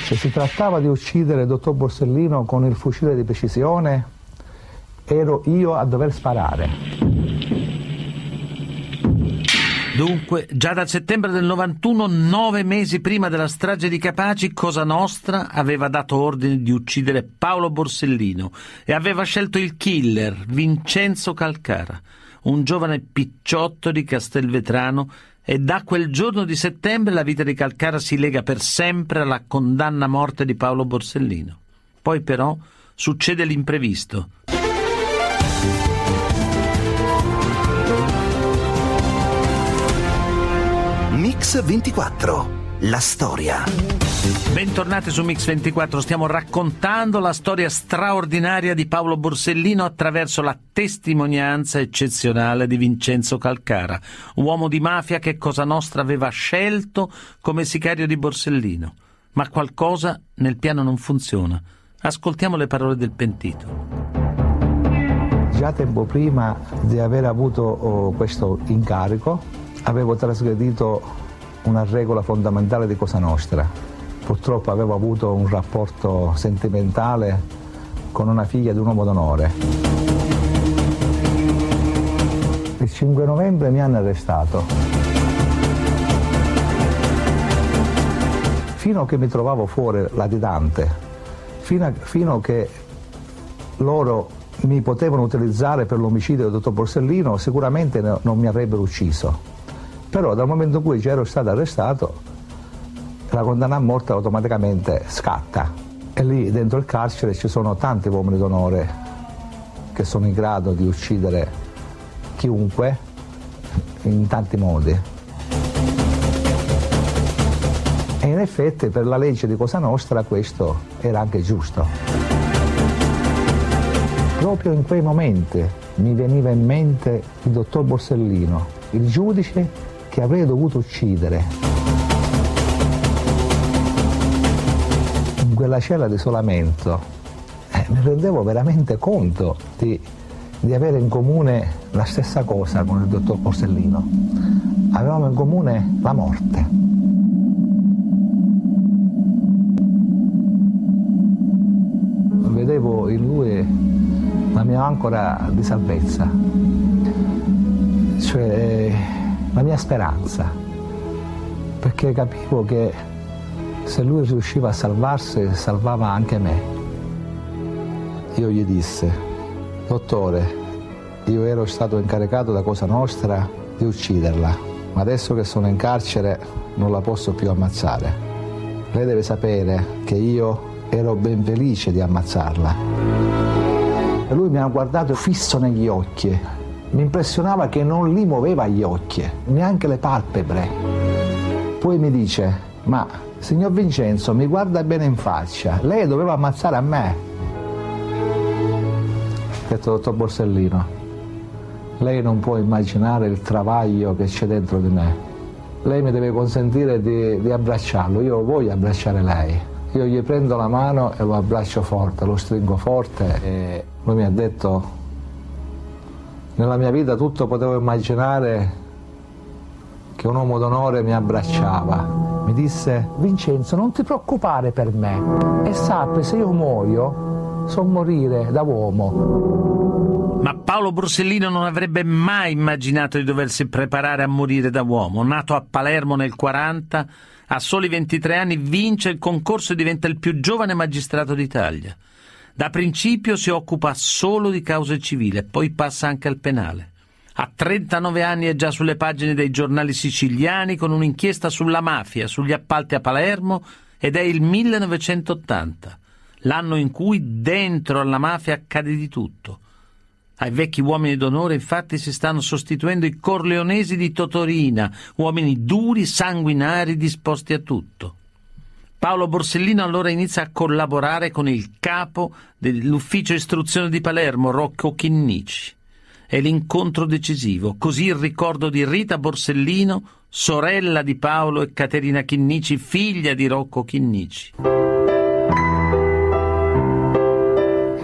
Se si trattava di uccidere il dottor Borsellino con il fucile di precisione, ero io a dover sparare. Dunque, già dal settembre del 91, nove mesi prima della strage di Capaci, Cosa Nostra aveva dato ordine di uccidere Paolo Borsellino e aveva scelto il killer, Vincenzo Calcara, un giovane picciotto di Castelvetrano e da quel giorno di settembre la vita di Calcara si lega per sempre alla condanna a morte di Paolo Borsellino. Poi però succede l'imprevisto. Mix 24. La storia. Bentornati su Mix 24, stiamo raccontando la storia straordinaria di Paolo Borsellino attraverso la testimonianza eccezionale di Vincenzo Calcara, uomo di mafia che Cosa Nostra aveva scelto come sicario di Borsellino. Ma qualcosa nel piano non funziona. Ascoltiamo le parole del pentito. Già tempo prima di aver avuto oh, questo incarico, avevo trasgredito una regola fondamentale di Cosa Nostra. Purtroppo avevo avuto un rapporto sentimentale con una figlia di un uomo d'onore. Il 5 novembre mi hanno arrestato. Fino a che mi trovavo fuori latitante, fino a, fino a che loro mi potevano utilizzare per l'omicidio del dottor Borsellino, sicuramente non mi avrebbero ucciso però dal momento in cui ci ero stato arrestato la condanna a morte automaticamente scatta e lì dentro il carcere ci sono tanti uomini d'onore che sono in grado di uccidere chiunque in tanti modi. E in effetti per la legge di Cosa Nostra questo era anche giusto. Proprio in quei momenti mi veniva in mente il dottor Borsellino, il giudice che avrei dovuto uccidere. In quella cella di isolamento eh, mi rendevo veramente conto di, di avere in comune la stessa cosa con il dottor Borsellino. Avevamo in comune la morte. Vedevo in lui la mia ancora di salvezza. Cioè, la mia speranza, perché capivo che se lui riusciva a salvarsi, salvava anche me. Io gli disse, dottore, io ero stato incaricato da Cosa Nostra di ucciderla, ma adesso che sono in carcere non la posso più ammazzare. Lei deve sapere che io ero ben felice di ammazzarla. E lui mi ha guardato fisso negli occhi mi impressionava che non li muoveva gli occhi, neanche le palpebre. Poi mi dice, ma signor Vincenzo mi guarda bene in faccia, lei doveva ammazzare a me. Ho detto, dottor Borsellino, lei non può immaginare il travaglio che c'è dentro di me. Lei mi deve consentire di, di abbracciarlo, io voglio abbracciare lei. Io gli prendo la mano e lo abbraccio forte, lo stringo forte e lui mi ha detto nella mia vita tutto potevo immaginare che un uomo d'onore mi abbracciava. Mi disse, Vincenzo, non ti preoccupare per me e sappi se io muoio, so morire da uomo. Ma Paolo Borsellino non avrebbe mai immaginato di doversi preparare a morire da uomo. Nato a Palermo nel 40, a soli 23 anni vince il concorso e diventa il più giovane magistrato d'Italia. Da principio si occupa solo di cause civili, poi passa anche al penale. A 39 anni è già sulle pagine dei giornali siciliani con un'inchiesta sulla mafia, sugli appalti a Palermo ed è il 1980. l'anno in cui dentro alla mafia accade di tutto. Ai vecchi uomini d'onore infatti si stanno sostituendo i corleonesi di Totorina, uomini duri, sanguinari, disposti a tutto. Paolo Borsellino allora inizia a collaborare con il capo dell'ufficio istruzione di Palermo, Rocco Chinnici. È l'incontro decisivo, così il ricordo di Rita Borsellino, sorella di Paolo e Caterina Chinnici, figlia di Rocco Chinnici.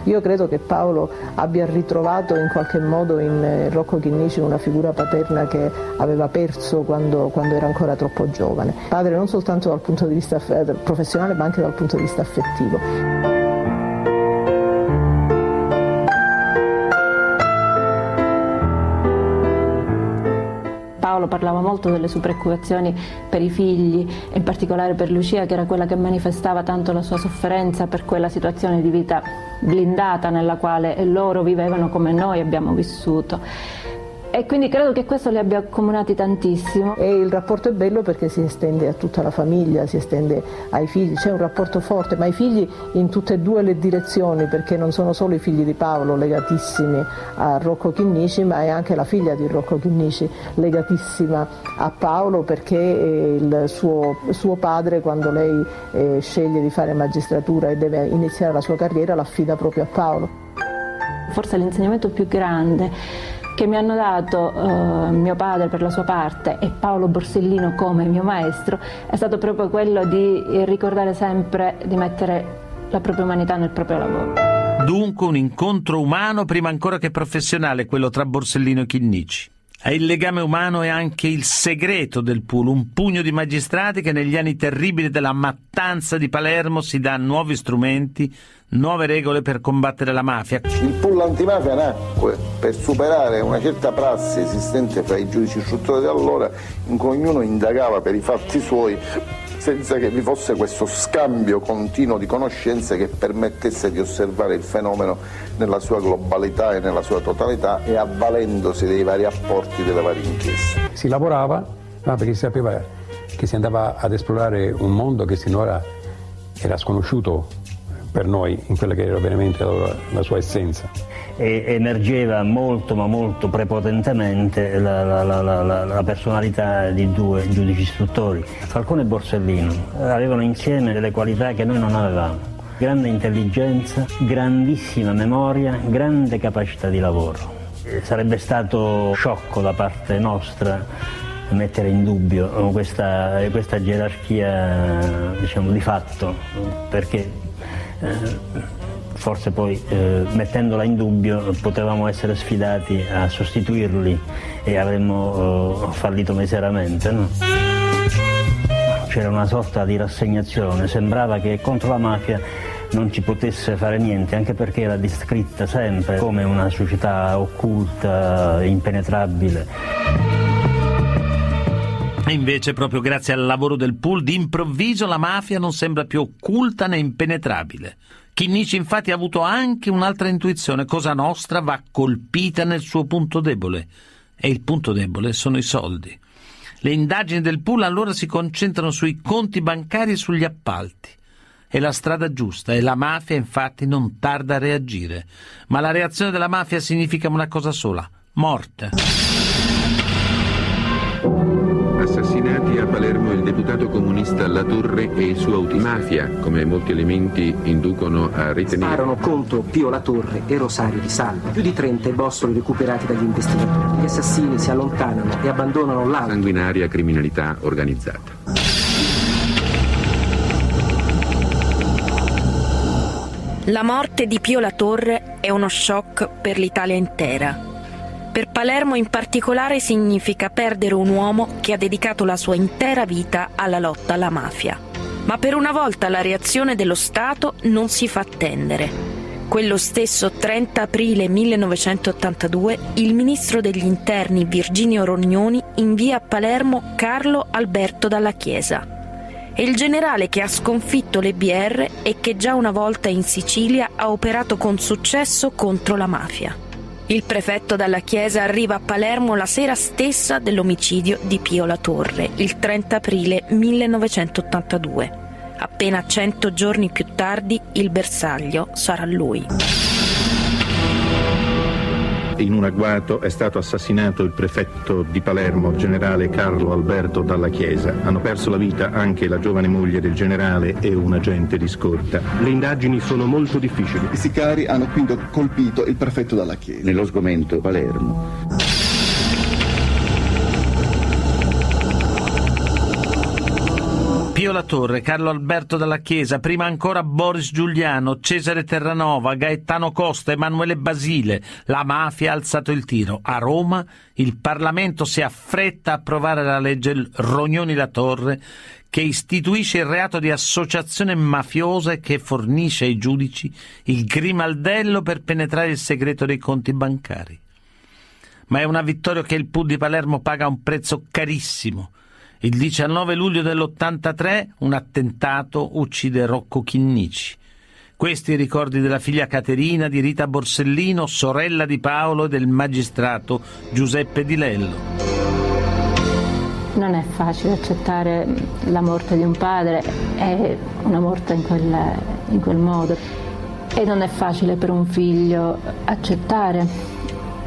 Io credo che Paolo abbia ritrovato in qualche modo in eh, Rocco Chinnici una figura paterna che aveva perso quando, quando, era ancora troppo giovane. Padre non soltanto dal punto di vista professionale ma anche dal punto di vista affettivo. Paolo parlava molto delle sue preoccupazioni per i figli, in particolare per Lucia che era quella che manifestava tanto la sua sofferenza per quella situazione di vita blindata nella quale loro vivevano come noi abbiamo vissuto. E quindi credo che questo li abbia accomunati tantissimo. E il rapporto è bello perché si estende a tutta la famiglia, si estende ai figli, c'è un rapporto forte, ma i figli in tutte e due le direzioni, perché non sono solo i figli di Paolo legatissimi a Rocco Chinnici, ma è anche la figlia di Rocco Chinnici legatissima a Paolo perché eh, il suo, suo padre quando lei eh, sceglie di fare magistratura e deve iniziare la sua carriera l'affida proprio a Paolo. Forse l'insegnamento più grande che mi hanno dato eh, mio padre per la sua parte e Paolo Borsellino come mio maestro è stato proprio quello di ricordare sempre di mettere la propria umanità nel proprio lavoro. Dunque un incontro umano prima ancora che professionale, quello tra Borsellino e Chinnici. E il legame umano è anche il segreto del pool, un pugno di magistrati che negli anni terribili della mattanza di Palermo si dà nuovi strumenti nuove regole per combattere la mafia. Il pool antimafia nacque per superare una certa prassi esistente fra i giudici istruttori di allora in cui ognuno indagava per i fatti suoi senza che vi fosse questo scambio continuo di conoscenze che permettesse di osservare il fenomeno nella sua globalità e nella sua totalità e avvalendosi dei vari apporti delle varie inchieste. Si lavorava perché si sapeva che si andava ad esplorare un mondo che sinora era sconosciuto per noi in quella che era veramente la, la sua essenza. Emergeva molto ma molto prepotentemente la, la, la, personalità di due giudici istruttori. Falcone e Borsellino avevano insieme delle qualità che noi non avevamo. Grande intelligenza, grandissima memoria, grande capacità di lavoro. Sarebbe stato sciocco da parte nostra mettere in dubbio questa, questa gerarchia diciamo, di fatto, perché eh, forse poi eh, mettendola in dubbio potevamo essere sfidati a sostituirli e avremmo eh, fallito miseramente. No? C'era una sorta di rassegnazione, sembrava che contro la mafia non ci potesse fare niente, anche perché era descritta sempre come una società occulta, impenetrabile. E invece, proprio grazie al lavoro del pool, d'improvviso la mafia non sembra più occulta né impenetrabile. Chinnici infatti ha avuto anche un'altra intuizione, Cosa Nostra va colpita nel suo punto debole. E il punto debole sono i soldi. Le indagini del pool allora si concentrano sui conti bancari e sugli appalti. È la strada giusta e la mafia infatti non tarda a reagire. Ma la reazione della mafia significa una cosa sola, morte Deputato comunista Latorre e il suo autimafia, come molti elementi inducono a ritenere. Sparano contro Pio Latorre e Rosario Di Salva. Più di 30 i bossoli recuperati dagli investigatori. Gli assassini si allontanano e abbandonano l'auto. Sanguinaria criminalità organizzata. La morte di Pio Latorre è uno shock per l'Italia intera. Per Palermo in particolare significa perdere un uomo che ha dedicato la sua intera vita alla lotta alla mafia. Ma per una volta la reazione dello Stato non si fa attendere. Quello stesso 30 aprile 1982 il ministro degli interni Virginio Rognoni invia a Palermo Carlo Alberto Dalla Chiesa. È il generale che ha sconfitto le BR e che già una volta in Sicilia ha operato con successo contro la mafia. Il prefetto dalla Chiesa arriva a Palermo la sera stessa dell'omicidio di Pio La Torre, il 30 aprile 1982. Appena cento giorni più tardi il bersaglio sarà lui. In un agguato è stato assassinato il prefetto di Palermo, generale Carlo Alberto Dalla Chiesa. Hanno perso la vita anche la giovane moglie del generale e un agente di scorta. Le indagini sono molto difficili. I sicari hanno quindi colpito il prefetto Dalla Chiesa. Nello sgomento Palermo. Pio La Torre, Carlo Alberto dalla Chiesa, prima ancora Boris Giuliano, Cesare Terranova, Gaetano Costa, Emanuele Basile. La mafia ha alzato il tiro. A Roma il Parlamento si affretta a approvare la legge Rognoni La Torre che istituisce il reato di associazione mafiosa e che fornisce ai giudici il grimaldello per penetrare il segreto dei conti bancari. Ma è una vittoria che il PUD di Palermo paga un prezzo carissimo il 19 luglio dell'83 un attentato uccide Rocco Chinnici. Questi i ricordi della figlia Caterina di Rita Borsellino, sorella di Paolo e del magistrato Giuseppe Di Lello. Non è facile accettare la morte di un padre, è una morte in quel, in quel modo. E non è facile per un figlio accettare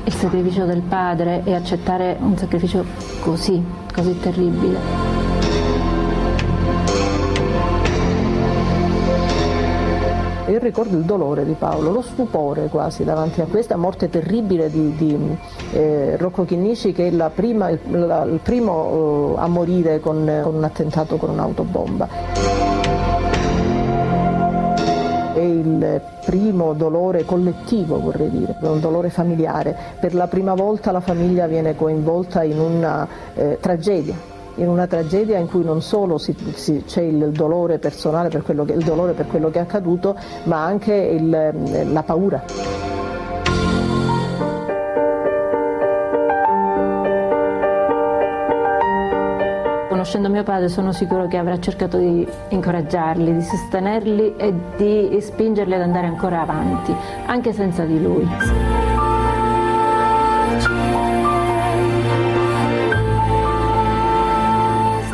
il sacrificio del padre e accettare un sacrificio così così terribile. Io ricordo il dolore di Paolo, lo stupore quasi davanti a questa morte terribile di, di eh, Rocco Chinnici che è prima, il, la, il, primo uh, a morire con, con un attentato con un'autobomba è il primo dolore collettivo, vorrei dire, un dolore familiare. Per la prima volta la famiglia viene coinvolta in una eh, tragedia, in una tragedia in cui non solo c'è il dolore personale per quello, che, dolore per quello che è accaduto, ma anche il, la paura. Conoscendo mio padre sono sicuro che avrà cercato di incoraggiarli, di sostenerli e di spingerli ad andare ancora avanti, anche senza di lui.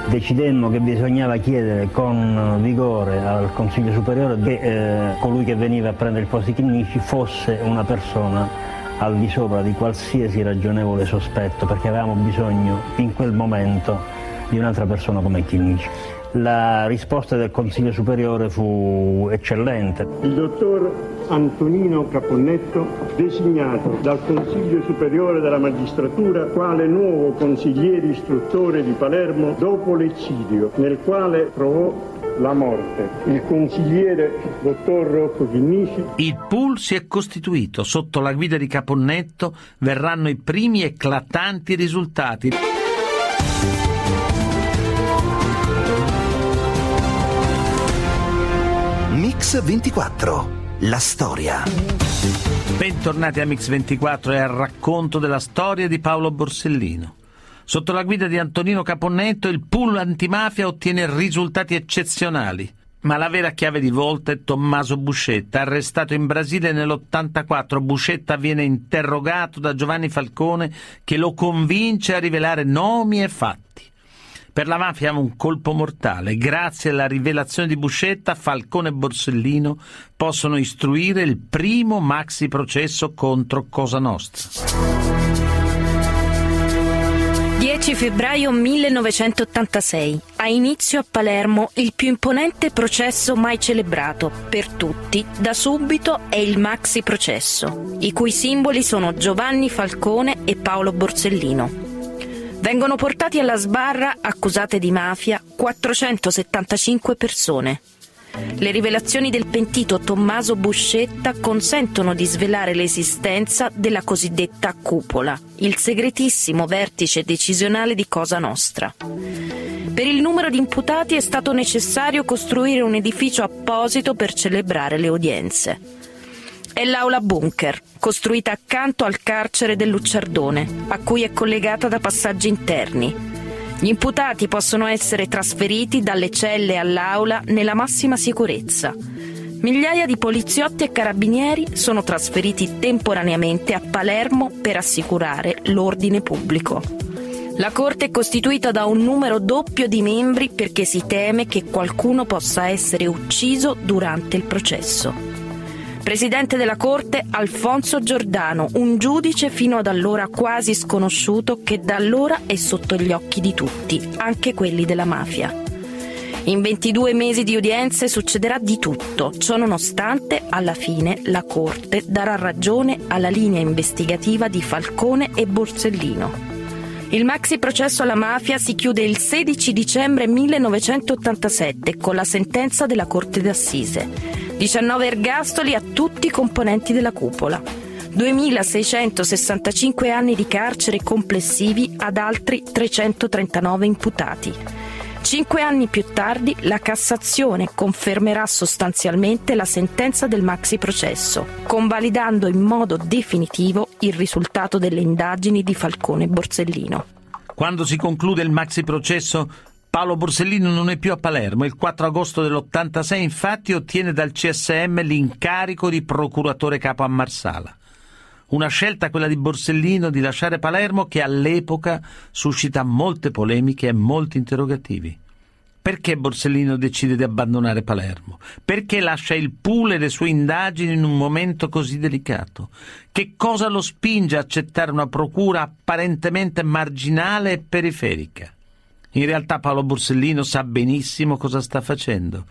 decidemmo che bisognava chiedere con vigore al Consiglio Superiore che eh, colui che veniva a prendere il posto di Chinnici fosse una persona al di sopra di qualsiasi ragionevole sospetto perché avevamo bisogno in quel momento di un'altra persona come Chinnici. La risposta del Consiglio Superiore fu eccellente. Il dottor Antonino Caponnetto, designato dal Consiglio Superiore della Magistratura quale nuovo consigliere istruttore di Palermo dopo l'eccidio, nel quale trovò la morte. Il consigliere dottor Rocco Chinnici. Il pool si è costituito. Sotto la guida di Caponnetto verranno i primi eclatanti risultati. Mix 24. La storia. Bentornati a Mix 24 e al racconto della storia di Paolo Borsellino. Sotto la guida di Antonino Caponnetto il pool antimafia ottiene risultati eccezionali. Ma la vera chiave di volta è Tommaso Buscetta, arrestato in Brasile nell'84. Buscetta viene interrogato da Giovanni Falcone che lo convince a rivelare nomi e fatti. Per la mafia un colpo mortale. Grazie alla rivelazione di Buscetta, Falcone e Borsellino possono istruire il primo maxi processo contro Cosa Nostra. 10 febbraio 1986. Ha inizio a Palermo il più imponente processo mai celebrato. Per tutti, da subito, è il maxi processo, i cui simboli sono Giovanni Falcone e Paolo Borsellino. Vengono portati alla sbarra, accusate di mafia, 475 persone. Le rivelazioni del pentito Tommaso Buscetta consentono di svelare l'esistenza della cosiddetta cupola, il segretissimo vertice decisionale di Cosa Nostra. Per il numero di imputati è stato necessario costruire un edificio apposito per celebrare le udienze. È l'aula bunker, costruita accanto al carcere del Lucciardone, a cui è collegata da passaggi interni. Gli imputati possono essere trasferiti dalle celle all'aula nella massima sicurezza. Migliaia di poliziotti e carabinieri sono trasferiti temporaneamente a Palermo per assicurare l'ordine pubblico. La Corte è costituita da un numero doppio di membri perché si teme che qualcuno possa essere ucciso durante il processo. Presidente della Corte Alfonso Giordano, un giudice fino ad allora quasi sconosciuto che da allora è sotto gli occhi di tutti, anche quelli della mafia. In 22 mesi di udienze succederà di tutto, ciò nonostante alla fine la Corte darà ragione alla linea investigativa di Falcone e Borsellino. Il maxi processo alla mafia si chiude il 16 dicembre 1987 con la sentenza della Corte d'Assise. 19 ergastoli a tutti i componenti della cupola. 2.665 anni di carcere complessivi ad altri 339 imputati. Cinque anni più tardi la Cassazione confermerà sostanzialmente la sentenza del maxi processo, convalidando in modo definitivo il risultato delle indagini di Falcone e Borsellino. Quando si conclude il maxi processo, Paolo Borsellino non è più a Palermo. Il 4 agosto dell'86 infatti ottiene dal CSM l'incarico di procuratore capo a Marsala. Una scelta quella di Borsellino di lasciare Palermo che all'epoca suscita molte polemiche e molti interrogativi. Perché Borsellino decide di abbandonare Palermo? Perché lascia il pool e le sue indagini in un momento così delicato? Che cosa lo spinge a accettare una procura apparentemente marginale e periferica? In realtà Paolo Borsellino sa benissimo cosa sta facendo.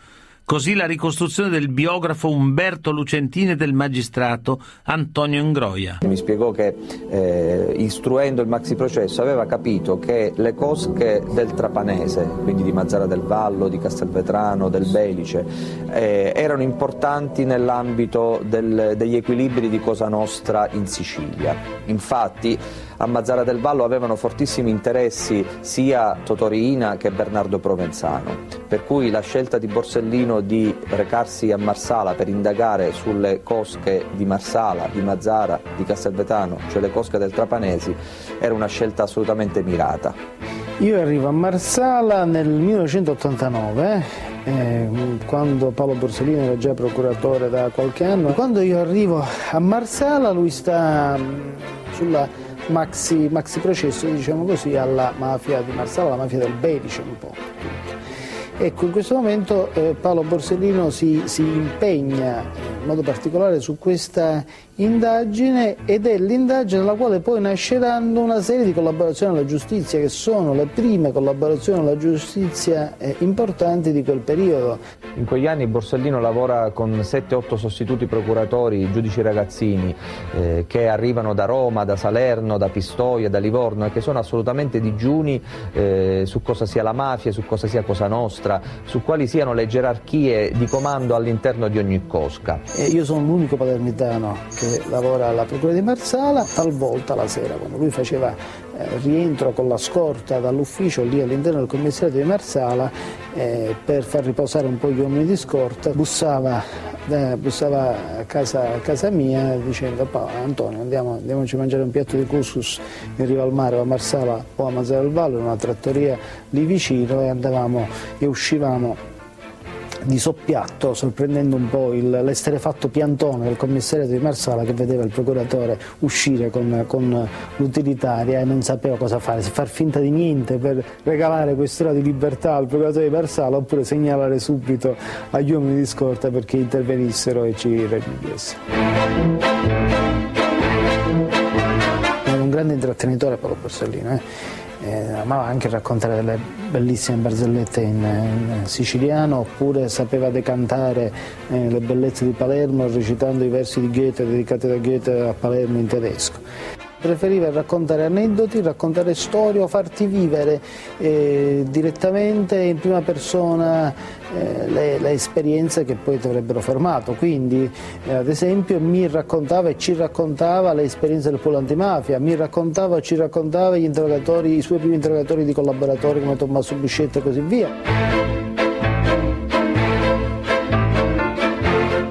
Così la ricostruzione del biografo Umberto Lucentini e del magistrato Antonio Ingroia. Mi spiegò che eh, istruendo il maxi processo aveva capito che le cosche del Trapanese, quindi di Mazzara del Vallo, di Castelvetrano, del Belice, eh, erano importanti nell'ambito del, degli equilibri di Cosa Nostra in Sicilia. Infatti a Mazzara del Vallo avevano fortissimi interessi sia Totorina che Bernardo Provenzano, per cui la scelta di Borsellino di recarsi a Marsala per indagare sulle cosche di Marsala, di Mazzara, di Castelvetano, cioè le cosche del Trapanesi, era una scelta assolutamente mirata. Io arrivo a Marsala nel 1989, eh, quando Paolo Borsellino era già procuratore da qualche anno. Quando io arrivo a Marsala lui sta sulla maxi, maxi processo, diciamo così, alla mafia di Marsala, la mafia del Belice un po'. Ecco, in questo momento eh, Paolo Borsellino si, si impegna in modo particolare su questa indagine ed è l'indagine dalla quale poi nasceranno una serie di collaborazioni alla giustizia che sono le prime collaborazioni alla giustizia eh, importanti di quel periodo. In quegli anni Borsellino lavora con 7-8 sostituti procuratori, giudici ragazzini eh, che arrivano da Roma, da Salerno, da Pistoia, da Livorno e che sono assolutamente digiuni eh, su cosa sia la mafia, su cosa sia Cosa Nostra, su quali siano le gerarchie di comando all'interno di ogni cosca. io sono l'unico palermitano che lavora alla Procura di Marsala, talvolta la sera, quando lui faceva rientro con la scorta dall'ufficio lì all'interno del commissariato di Marsala eh, per far riposare un po' gli uomini di scorta, bussava, eh, bussava a, casa, a, casa, mia dicendo Antonio andiamo, andiamoci a mangiare un piatto di couscous in riva al mare o a Marsala o a Mazzara del Vallo in una trattoria lì vicino e andavamo e uscivamo di soppiatto, sorprendendo un po' l'essere fatto piantone del commissario di Marsala che vedeva il procuratore uscire con, con l'utilitaria e non sapeva cosa fare, se far finta di niente per regalare quest'ora di libertà al procuratore di Marsala oppure segnalare subito agli uomini di scorta perché intervenissero e ci raggiungessero. Era un grande intrattenitore Paolo Borsellino. Eh? Eh, amava anche raccontare delle bellissime barzellette in, in siciliano oppure sapeva decantare eh, le bellezze di Palermo recitando i versi di Goethe dedicati da Goethe a Palermo in tedesco. Preferiva raccontare aneddoti, raccontare storie o farti vivere eh, direttamente in prima persona eh, le, le, esperienze che poi ti avrebbero formato. Quindi, eh, ad esempio, mi raccontava e ci raccontava le esperienze del polo antimafia, mi raccontava e ci raccontava i suoi primi interrogatori di collaboratori come Tommaso Biscetta e così via.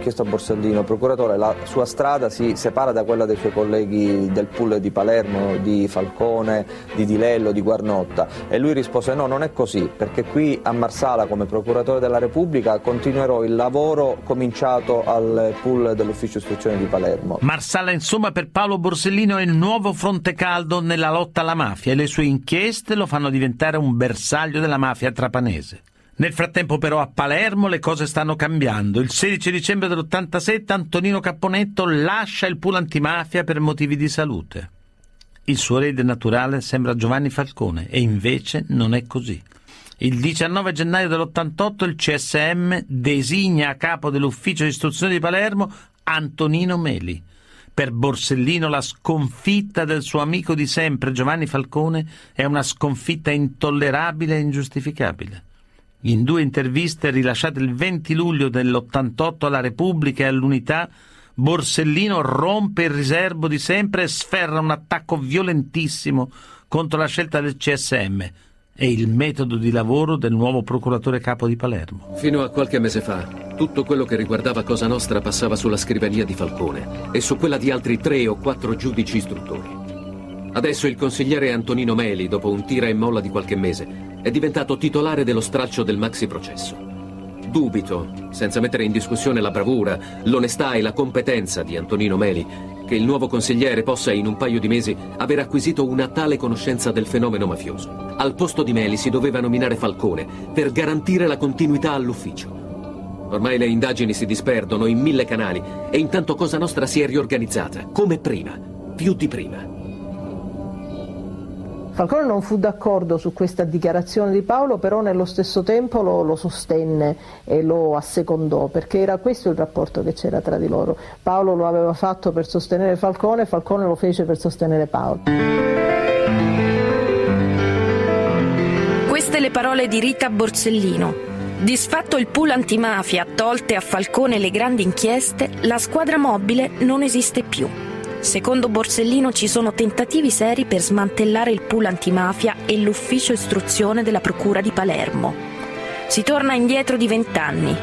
Chiesto a Borsellino, procuratore, la sua strada si separa da quella dei suoi colleghi del pool di Palermo, di Falcone, di Di Lello, di Guarnotta e lui rispose no, non è così, perché qui a Marsala come procuratore della Repubblica continuerò il lavoro cominciato al pool dell'ufficio istruzione di Palermo. Marsala insomma per Paolo Borsellino è il nuovo fronte caldo nella lotta alla mafia e le sue inchieste lo fanno diventare un bersaglio della mafia trapanese. Nel frattempo però a Palermo le cose stanno cambiando. Il 16 dicembre dell'87 Antonino Capponetto lascia il pool antimafia per motivi di salute. Il suo erede naturale sembra Giovanni Falcone e invece non è così. Il 19 gennaio dell'88 il CSM designa a capo dell'ufficio di istruzione di Palermo Antonino Meli. Per Borsellino la sconfitta del suo amico di sempre Giovanni Falcone è una sconfitta intollerabile e ingiustificabile. In due interviste rilasciate il 20 luglio dell'88 alla Repubblica e all'Unità, Borsellino rompe il riservo di sempre e sferra un attacco violentissimo contro la scelta del CSM e il metodo di lavoro del nuovo procuratore capo di Palermo. Fino a qualche mese fa, tutto quello che riguardava Cosa Nostra passava sulla scrivania di Falcone e su quella di altri tre o quattro giudici istruttori. Adesso il consigliere Antonino Meli, dopo un tira e molla di qualche mese, è diventato titolare dello stralcio del maxi processo. Dubito, senza mettere in discussione la bravura, l'onestà e la competenza di Antonino Meli, che il nuovo consigliere possa in un paio di mesi aver acquisito una tale conoscenza del fenomeno mafioso. Al posto di Meli si doveva nominare Falcone per garantire la continuità all'ufficio. Ormai le indagini si disperdono in mille canali e intanto Cosa Nostra si è riorganizzata, come prima, più di prima. Falcone non fu d'accordo su questa dichiarazione di Paolo, però nello stesso tempo lo, lo, sostenne e lo assecondò, perché era questo il rapporto che c'era tra di loro. Paolo lo aveva fatto per sostenere Falcone, Falcone lo fece per sostenere Paolo. Queste le parole di Rita Borsellino. Disfatto il pool antimafia, tolte a Falcone le grandi inchieste, la squadra mobile non esiste più. Secondo Borsellino ci sono tentativi seri per smantellare il pool antimafia e l'ufficio istruzione della Procura di Palermo. Si torna indietro di vent'anni.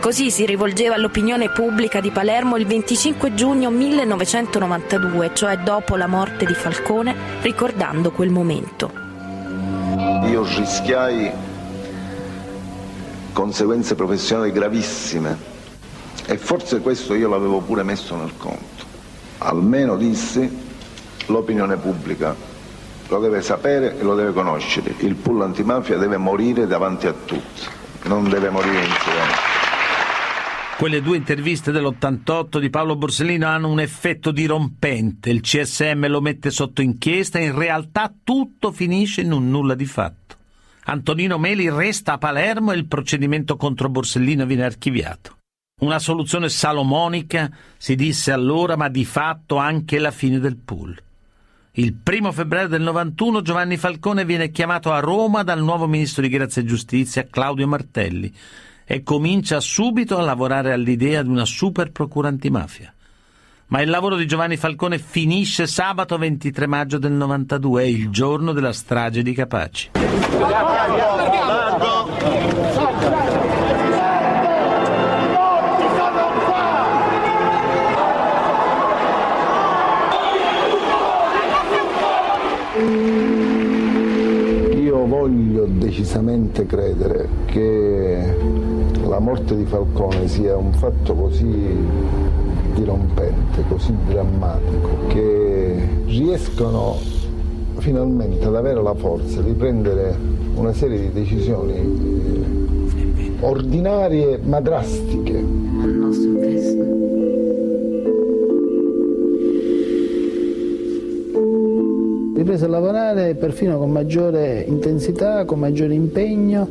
Così si rivolgeva all'opinione pubblica di Palermo il 25 giugno 1992, cioè dopo la morte di Falcone, ricordando quel momento. Io rischiai conseguenze professionali gravissime e forse questo io l'avevo pure messo nel conto almeno dissi l'opinione pubblica lo deve sapere e lo deve conoscere. Il pool antimafia deve morire davanti a tutti, non deve morire in silenzio. Quelle due interviste dell'88 di Paolo Borsellino hanno un effetto dirompente. Il CSM lo mette sotto inchiesta e in realtà tutto finisce in un nulla di fatto. Antonino Meli resta a Palermo e il procedimento contro Borsellino viene archiviato. Una soluzione salomonica, si disse allora, ma di fatto anche la fine del pool. Il primo febbraio del 91 Giovanni Falcone viene chiamato a Roma dal nuovo ministro di Grazia e Giustizia Claudio Martelli e comincia subito a lavorare all'idea di una super procura antimafia. Ma il lavoro di Giovanni Falcone finisce sabato 23 maggio del 92, il giorno della strage di Capaci. voglio decisamente credere che la morte di Falcone sia un fatto così dirompente, così drammatico, che riescono finalmente ad avere la forza di prendere una serie di decisioni ordinarie ma drastiche. Riprese a lavorare perfino con maggiore intensità, con maggiore impegno,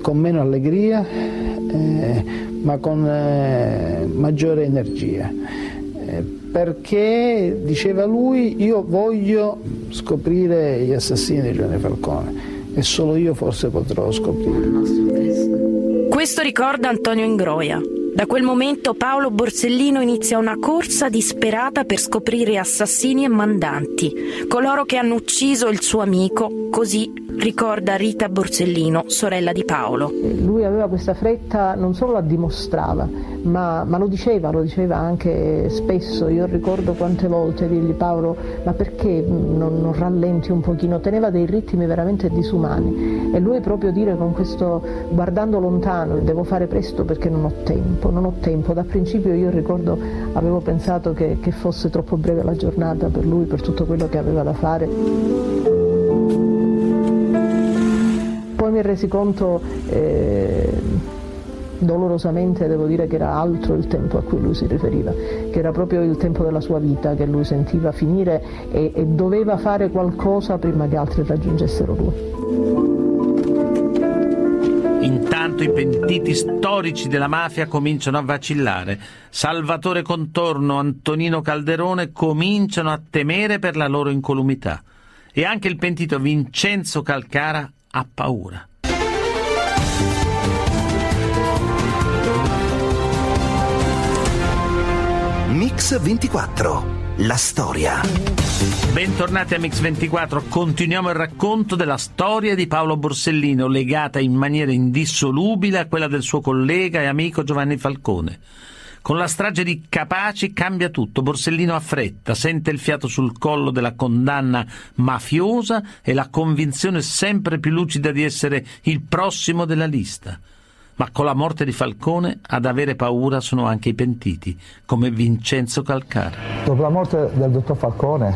con meno allegria, eh, ma con eh, maggiore energia. Eh, perché, diceva lui, io voglio scoprire gli assassini di Giovanni Falcone e solo io forse potrò scoprirlo. Questo ricorda Antonio Ingroia. Da quel momento Paolo Borsellino inizia una corsa disperata per scoprire assassini e mandanti, coloro che hanno ucciso il suo amico, così ricorda Rita Borsellino, sorella di Paolo. Lui aveva questa fretta, non solo la dimostrava, ma, ma lo diceva, lo diceva anche spesso. Io ricordo quante volte dirgli Paolo, ma perché non, non rallenti un pochino? Teneva dei ritmi veramente disumani. E lui proprio dire con questo, guardando lontano, devo fare presto perché non ho tempo, non ho tempo. Da principio io ricordo, avevo pensato che, che fosse troppo breve la giornata per lui, per tutto quello che aveva da fare. Mi è resi conto, eh, dolorosamente devo dire che era altro il tempo a cui lui si riferiva, che era proprio il tempo della sua vita che lui sentiva finire e, e doveva fare qualcosa prima che altri raggiungessero lui. Intanto i pentiti storici della mafia cominciano a vacillare. Salvatore Contorno, Antonino Calderone cominciano a temere per la loro incolumità. E anche il pentito Vincenzo Calcara ha paura. Mix 24. La storia. Bentornati a Mix24, continuiamo il racconto della storia di Paolo Borsellino legata in maniera indissolubile a quella del suo collega e amico Giovanni Falcone. Con la strage di Capaci cambia tutto, Borsellino ha fretta, sente il fiato sul collo della condanna mafiosa e la convinzione sempre più lucida di essere il prossimo della lista. Ma con la morte di Falcone ad avere paura sono anche i pentiti, come Vincenzo Calcara. Dopo la morte del dottor Falcone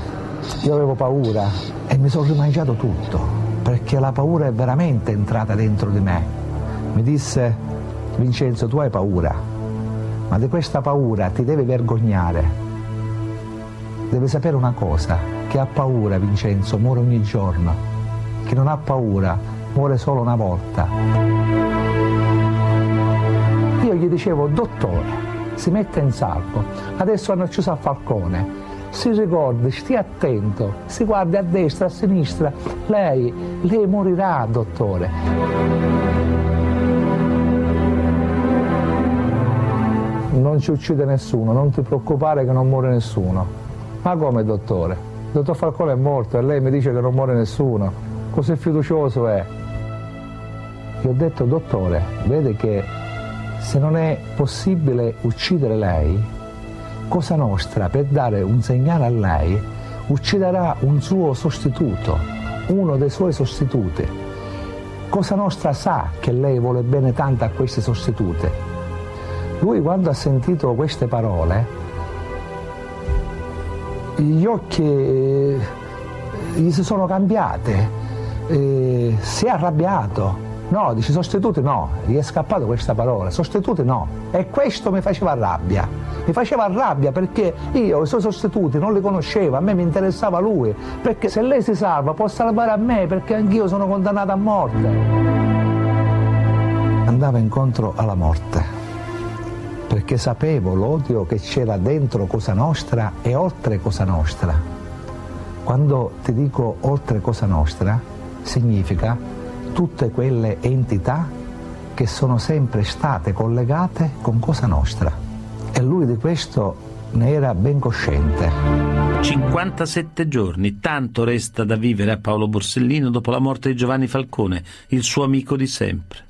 io avevo paura e mi sono rimangiato tutto, perché la paura è veramente entrata dentro di me. Mi disse, Vincenzo, tu hai paura, ma di questa paura ti devi vergognare. Devi sapere una cosa, che ha paura Vincenzo muore ogni giorno, chi non ha paura muore solo una volta. Io gli dicevo, dottore, si mette in salvo, adesso hanno chiuso a Falcone, si ricordi, stia attento, si guardi a destra, a sinistra, lei, lei morirà, dottore. Non ci uccide nessuno, non ti preoccupare che non muore nessuno. Ma come, dottore? Il dottor Falcone è morto e lei mi dice che non muore nessuno. Così fiducioso è. Gli ho detto, dottore, vede che se non è possibile uccidere lei, Cosa Nostra, per dare un segnale a lei, ucciderà un suo sostituto, uno dei suoi sostituti. Cosa Nostra sa che lei vuole bene tanto a queste sostitute. Lui quando ha sentito queste parole, gli occhi eh, gli si sono cambiati, eh, si è arrabbiato, No, dice sostituti no, gli è scappato questa parola, sostituti no. E questo mi faceva rabbia. Mi faceva rabbia perché io i suoi sostituti non li conoscevo, a me mi interessava lui, perché se lei si salva può salvare a me perché anch'io sono condannato a morte. Andava incontro alla morte, perché sapevo l'odio che c'era dentro Cosa Nostra e oltre Cosa Nostra. Quando ti dico oltre Cosa Nostra, significa tutte quelle entità che sono sempre state collegate con Cosa Nostra. E lui di questo ne era ben cosciente. 57 giorni, tanto resta da vivere a Paolo Borsellino dopo la morte di Giovanni Falcone, il suo amico di sempre.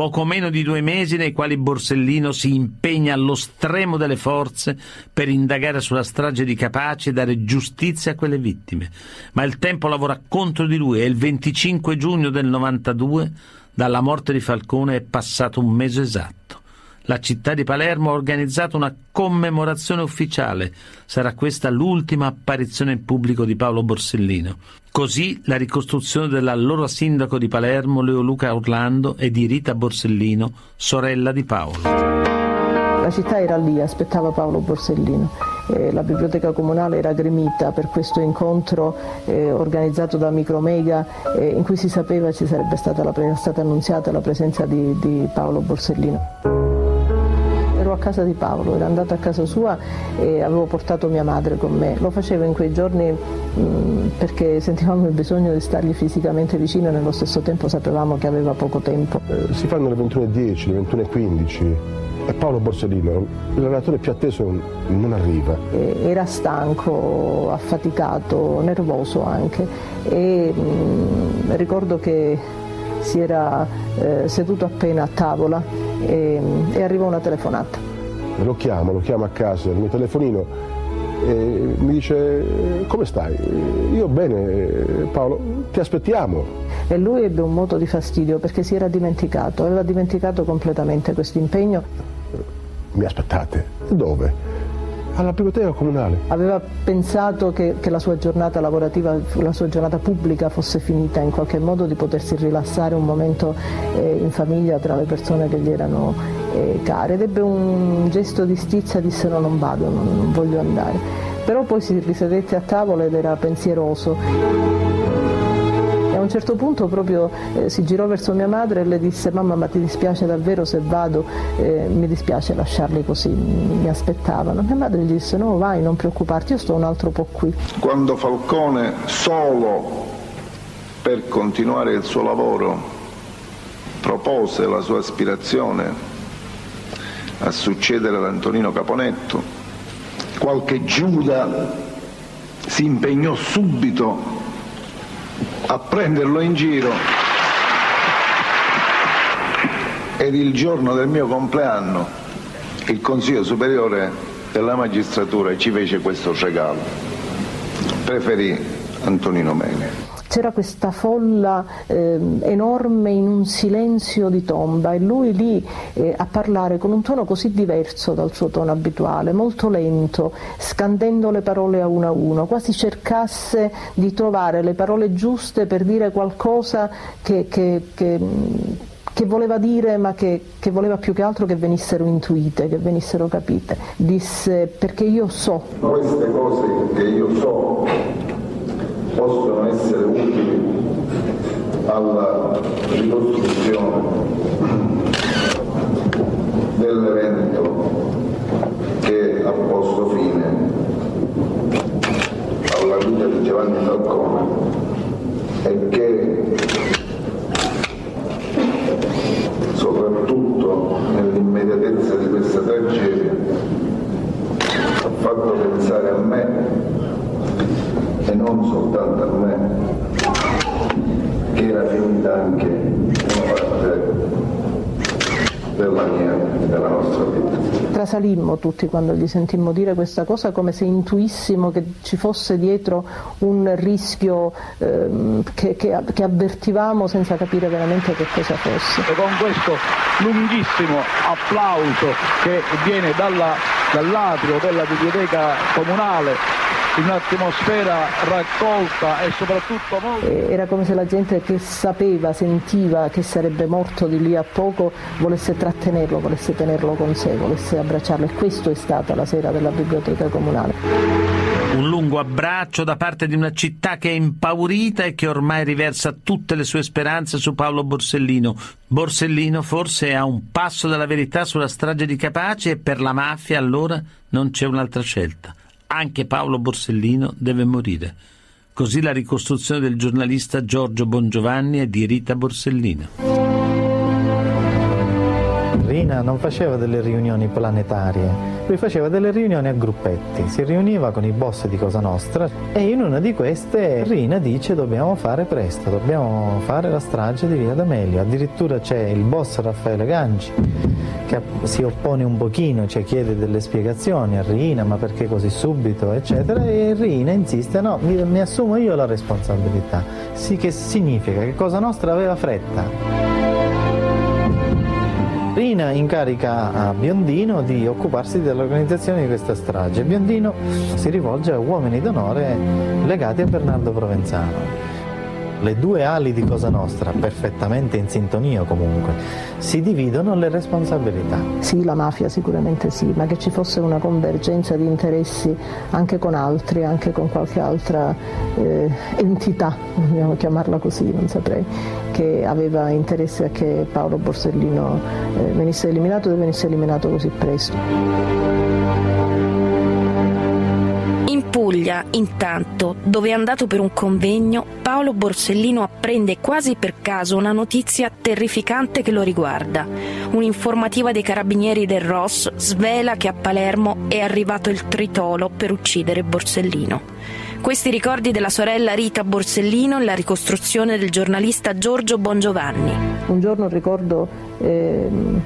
Poco meno di due mesi nei quali Borsellino si impegna allo stremo delle forze per indagare sulla strage di Capaci e dare giustizia a quelle vittime. Ma il tempo lavora contro di lui e il 25 giugno del 92, dalla morte di Falcone, è passato un mese esatto. La città di Palermo ha organizzato una commemorazione ufficiale. Sarà questa l'ultima apparizione in pubblico di Paolo Borsellino. Così la ricostruzione dell'allora sindaco di Palermo, Leo Luca Orlando, e di Rita Borsellino, sorella di Paolo. La città era lì, aspettava Paolo Borsellino. Eh, la biblioteca comunale era gremita per questo incontro eh, organizzato da Micromega eh, in cui si sapeva ci sarebbe stata, la, stata annunziata la presenza di, di Paolo Borsellino ero a casa di Paolo, ero andata a casa sua e avevo portato mia madre con me. Lo facevo in quei giorni mh, perché sentivamo il bisogno di stargli fisicamente vicino e nello stesso tempo sapevamo che aveva poco tempo. Eh, si fanno le 21.10, le 21.15. Paolo Borsellino, il relatore più atteso non arriva. Era stanco, affaticato, nervoso anche e mh, mm, ricordo che si era eh, seduto appena a tavola e, e arrivò una telefonata. Lo chiamo, lo chiamo a casa, il mio telefonino e mi dice come stai? Io bene Paolo, ti aspettiamo. E lui ebbe un moto di fastidio perché si era dimenticato, aveva dimenticato completamente questo impegno. Mi aspettate? Dove? alla biblioteca comunale. Aveva pensato che, che, la sua giornata lavorativa, la sua giornata pubblica fosse finita in qualche modo di potersi rilassare un momento eh, in famiglia tra le persone che gli erano eh, care ed ebbe un gesto di stizza, disse no non vado, non, non voglio andare. Però poi si risedette a tavola ed era pensieroso a un certo punto proprio eh, si girò verso mia madre e le disse mamma ma ti dispiace davvero se vado? Eh, mi dispiace lasciarli così, mi aspettavano. Mia madre gli disse no vai non preoccuparti, io sto un altro po' qui. Quando Falcone solo per continuare il suo lavoro propose la sua aspirazione a succedere ad Antonino Caponetto, qualche Giuda si impegnò subito a prenderlo in giro ed il giorno del mio compleanno il Consiglio Superiore della Magistratura ci fece questo regalo. Preferì Antonino Mele c'era questa folla eh, enorme in un silenzio di tomba e lui lì eh, a parlare con un tono così diverso dal suo tono abituale, molto lento, scandendo le parole a uno a uno, quasi cercasse di trovare le parole giuste per dire qualcosa che, che, che che voleva dire ma che, che, voleva più che altro che venissero intuite, che venissero capite. Disse perché io so. Queste cose che io so possono essere utili alla ricostruzione dell'evento che ha posto fine alla vita di Giovanni Falcone e che soprattutto nell'immediatezza di questa tragedia ha fatto pensare a me e non soltanto a me, che era finita anche una parte della mia, della nostra vita. Trasalimmo tutti quando gli sentimmo dire questa cosa come se intuissimo che ci fosse dietro un rischio ehm, che, che, che, avvertivamo senza capire veramente che cosa fosse. E con questo lunghissimo applauso che viene dalla, dall'atrio della biblioteca comunale in un'atmosfera raccolta e soprattutto molto... Era come se la gente che sapeva, sentiva che sarebbe morto di lì a poco volesse trattenerlo, volesse tenerlo con sé, volesse abbracciarlo e questo è stata la sera della biblioteca comunale. Un lungo abbraccio da parte di una città che è impaurita e che ormai riversa tutte le sue speranze su Paolo Borsellino. Borsellino forse è a un passo dalla verità sulla strage di Capaci e per la mafia allora non c'è un'altra scelta anche Paolo Borsellino deve morire. Così la ricostruzione del giornalista Giorgio Bongiovanni e di Rita Borsellino. Rina non faceva delle riunioni planetarie, lui faceva delle riunioni a gruppetti, si riuniva con i boss di Cosa Nostra e in una di queste Rina dice dobbiamo fare presto, dobbiamo fare la strage di Via D'Amelio, addirittura c'è il boss Raffaele Ganci che si oppone un pochino, cioè chiede delle spiegazioni a Rina, ma perché così subito, eccetera, e Rina insiste, no, mi, mi assumo io la responsabilità. Sì, che significa che Cosa Nostra aveva fretta. Rina incarica a Biondino di occuparsi dell'organizzazione di questa strage. Biondino si rivolge a uomini d'onore legati a Bernardo Provenzano le due ali di Cosa Nostra, perfettamente in sintonia comunque, si dividono le responsabilità. Sì, la mafia sicuramente sì, ma che ci fosse una convergenza di interessi anche con altri, anche con qualche altra eh, entità, vogliamo chiamarla così, non saprei, che aveva interesse a che Paolo Borsellino eh, venisse eliminato e venisse eliminato così presto Puglia, intanto, dove è andato per un convegno, Paolo Borsellino apprende quasi per caso una notizia terrificante che lo riguarda. Un'informativa dei carabinieri del Ross svela che a Palermo è arrivato il tritolo per uccidere Borsellino. Questi ricordi della sorella Rita Borsellino e la ricostruzione del giornalista Giorgio Bongiovanni. Un giorno ricordo ehm,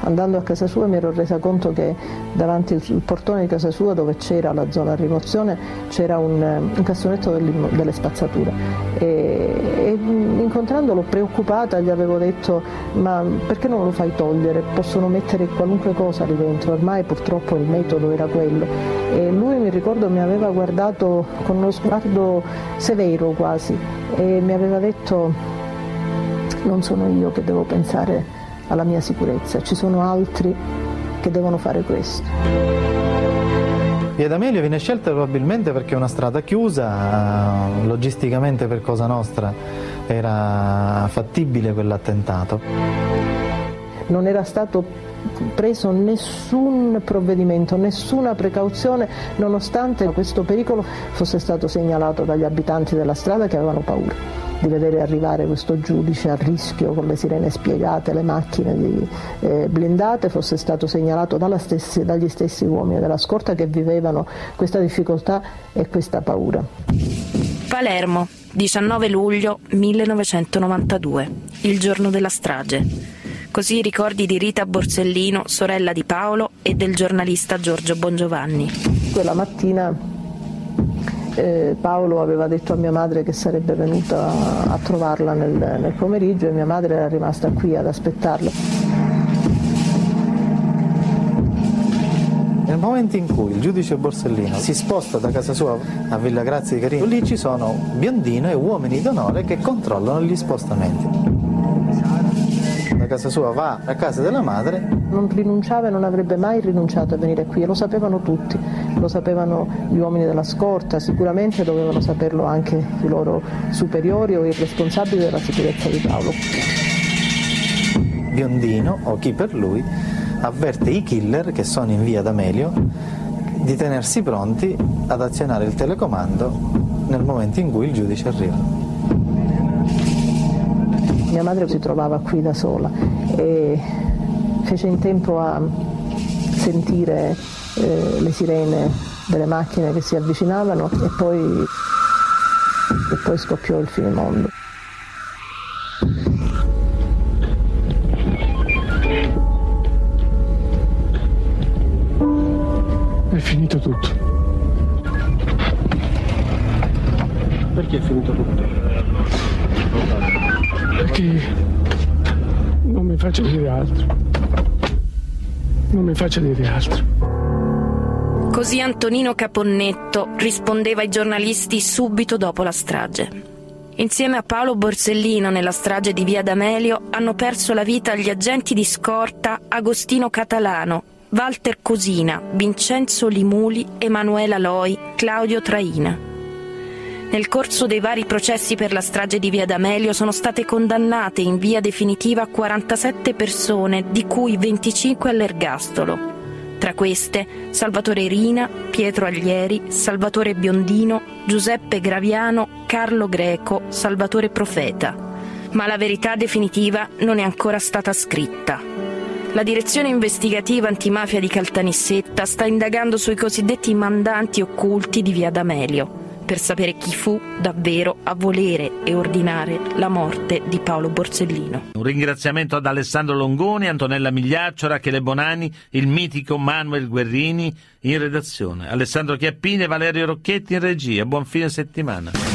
andando a casa sua mi ero resa conto che davanti al portone di casa sua dove c'era la zona rimozione c'era un, un cassonetto delle spazzature e, e incontrandolo preoccupata gli avevo detto ma perché non lo fai togliere? Possono mettere qualunque cosa lì dentro, ormai purtroppo il metodo era quello e lui mi ricordo mi aveva guardato con uno sguardo severo quasi e mi aveva detto non sono io che devo pensare alla mia sicurezza, ci sono altri che devono fare questo. Via D'Amelio viene scelta probabilmente perché è una strada chiusa, logisticamente per Cosa Nostra era fattibile quell'attentato. Non era stato preso nessun provvedimento, nessuna precauzione, nonostante questo pericolo fosse stato segnalato dagli abitanti della strada che avevano paura di vedere arrivare questo giudice a rischio con le sirene spiegate, le macchine di, eh, blindate, fosse stato segnalato stessi, dagli stessi uomini della scorta che vivevano questa difficoltà e questa paura. Palermo, 19 luglio 1992, il giorno della strage. Così i ricordi di Rita Borsellino, sorella di Paolo, e del giornalista Giorgio Bongiovanni. Quella mattina eh, Paolo aveva detto a mia madre che sarebbe venuta a trovarla nel, nel pomeriggio e mia madre era rimasta qui ad aspettarlo. Nel momento in cui il giudice Borsellino si sposta da casa sua a Villa Grazia di Carino, lì ci sono Biondino e uomini d'onore che controllano gli spostamenti casa sua va a casa della madre. Non rinunciava e non avrebbe mai rinunciato a venire qui e lo sapevano tutti, lo sapevano gli uomini della scorta, sicuramente dovevano saperlo anche i loro superiori o i responsabili della sicurezza di Paolo. Biondino, o chi per lui, avverte i killer che sono in via D'Amelio di tenersi pronti ad azionare il telecomando nel momento in cui il giudice arriva. Mia madre si trovava qui da sola e fece in tempo a sentire eh, le sirene delle macchine che si avvicinavano e poi, e poi scoppiò il finimondo. È finito tutto. Perché è finito tutto? Perché non mi faccia dire altro. Non mi faccia dire altro. Così Antonino Caponnetto rispondeva ai giornalisti subito dopo la strage. Insieme a Paolo Borsellino nella strage di Via D'Amelio hanno perso la vita gli agenti di scorta Agostino Catalano, Walter Cosina, Vincenzo Limuli, Emanuela Loi, Claudio Traina. Nel corso dei vari processi per la strage di Via D'Amelio sono state condannate in via definitiva 47 persone, di cui 25 all'ergastolo. Tra queste Salvatore Rina, Pietro Aglieri, Salvatore Biondino, Giuseppe Graviano, Carlo Greco, Salvatore Profeta. Ma la verità definitiva non è ancora stata scritta. La direzione investigativa antimafia di Caltanissetta sta indagando sui cosiddetti mandanti occulti di Via D'Amelio per sapere chi fu davvero a volere e ordinare la morte di Paolo Borsellino. Un ringraziamento ad Alessandro Longoni, Antonella Migliaccio, Rachele Bonani, il mitico Manuel Guerrini in redazione, Alessandro Chiappini e Valerio Rocchetti in regia. Buon fine settimana.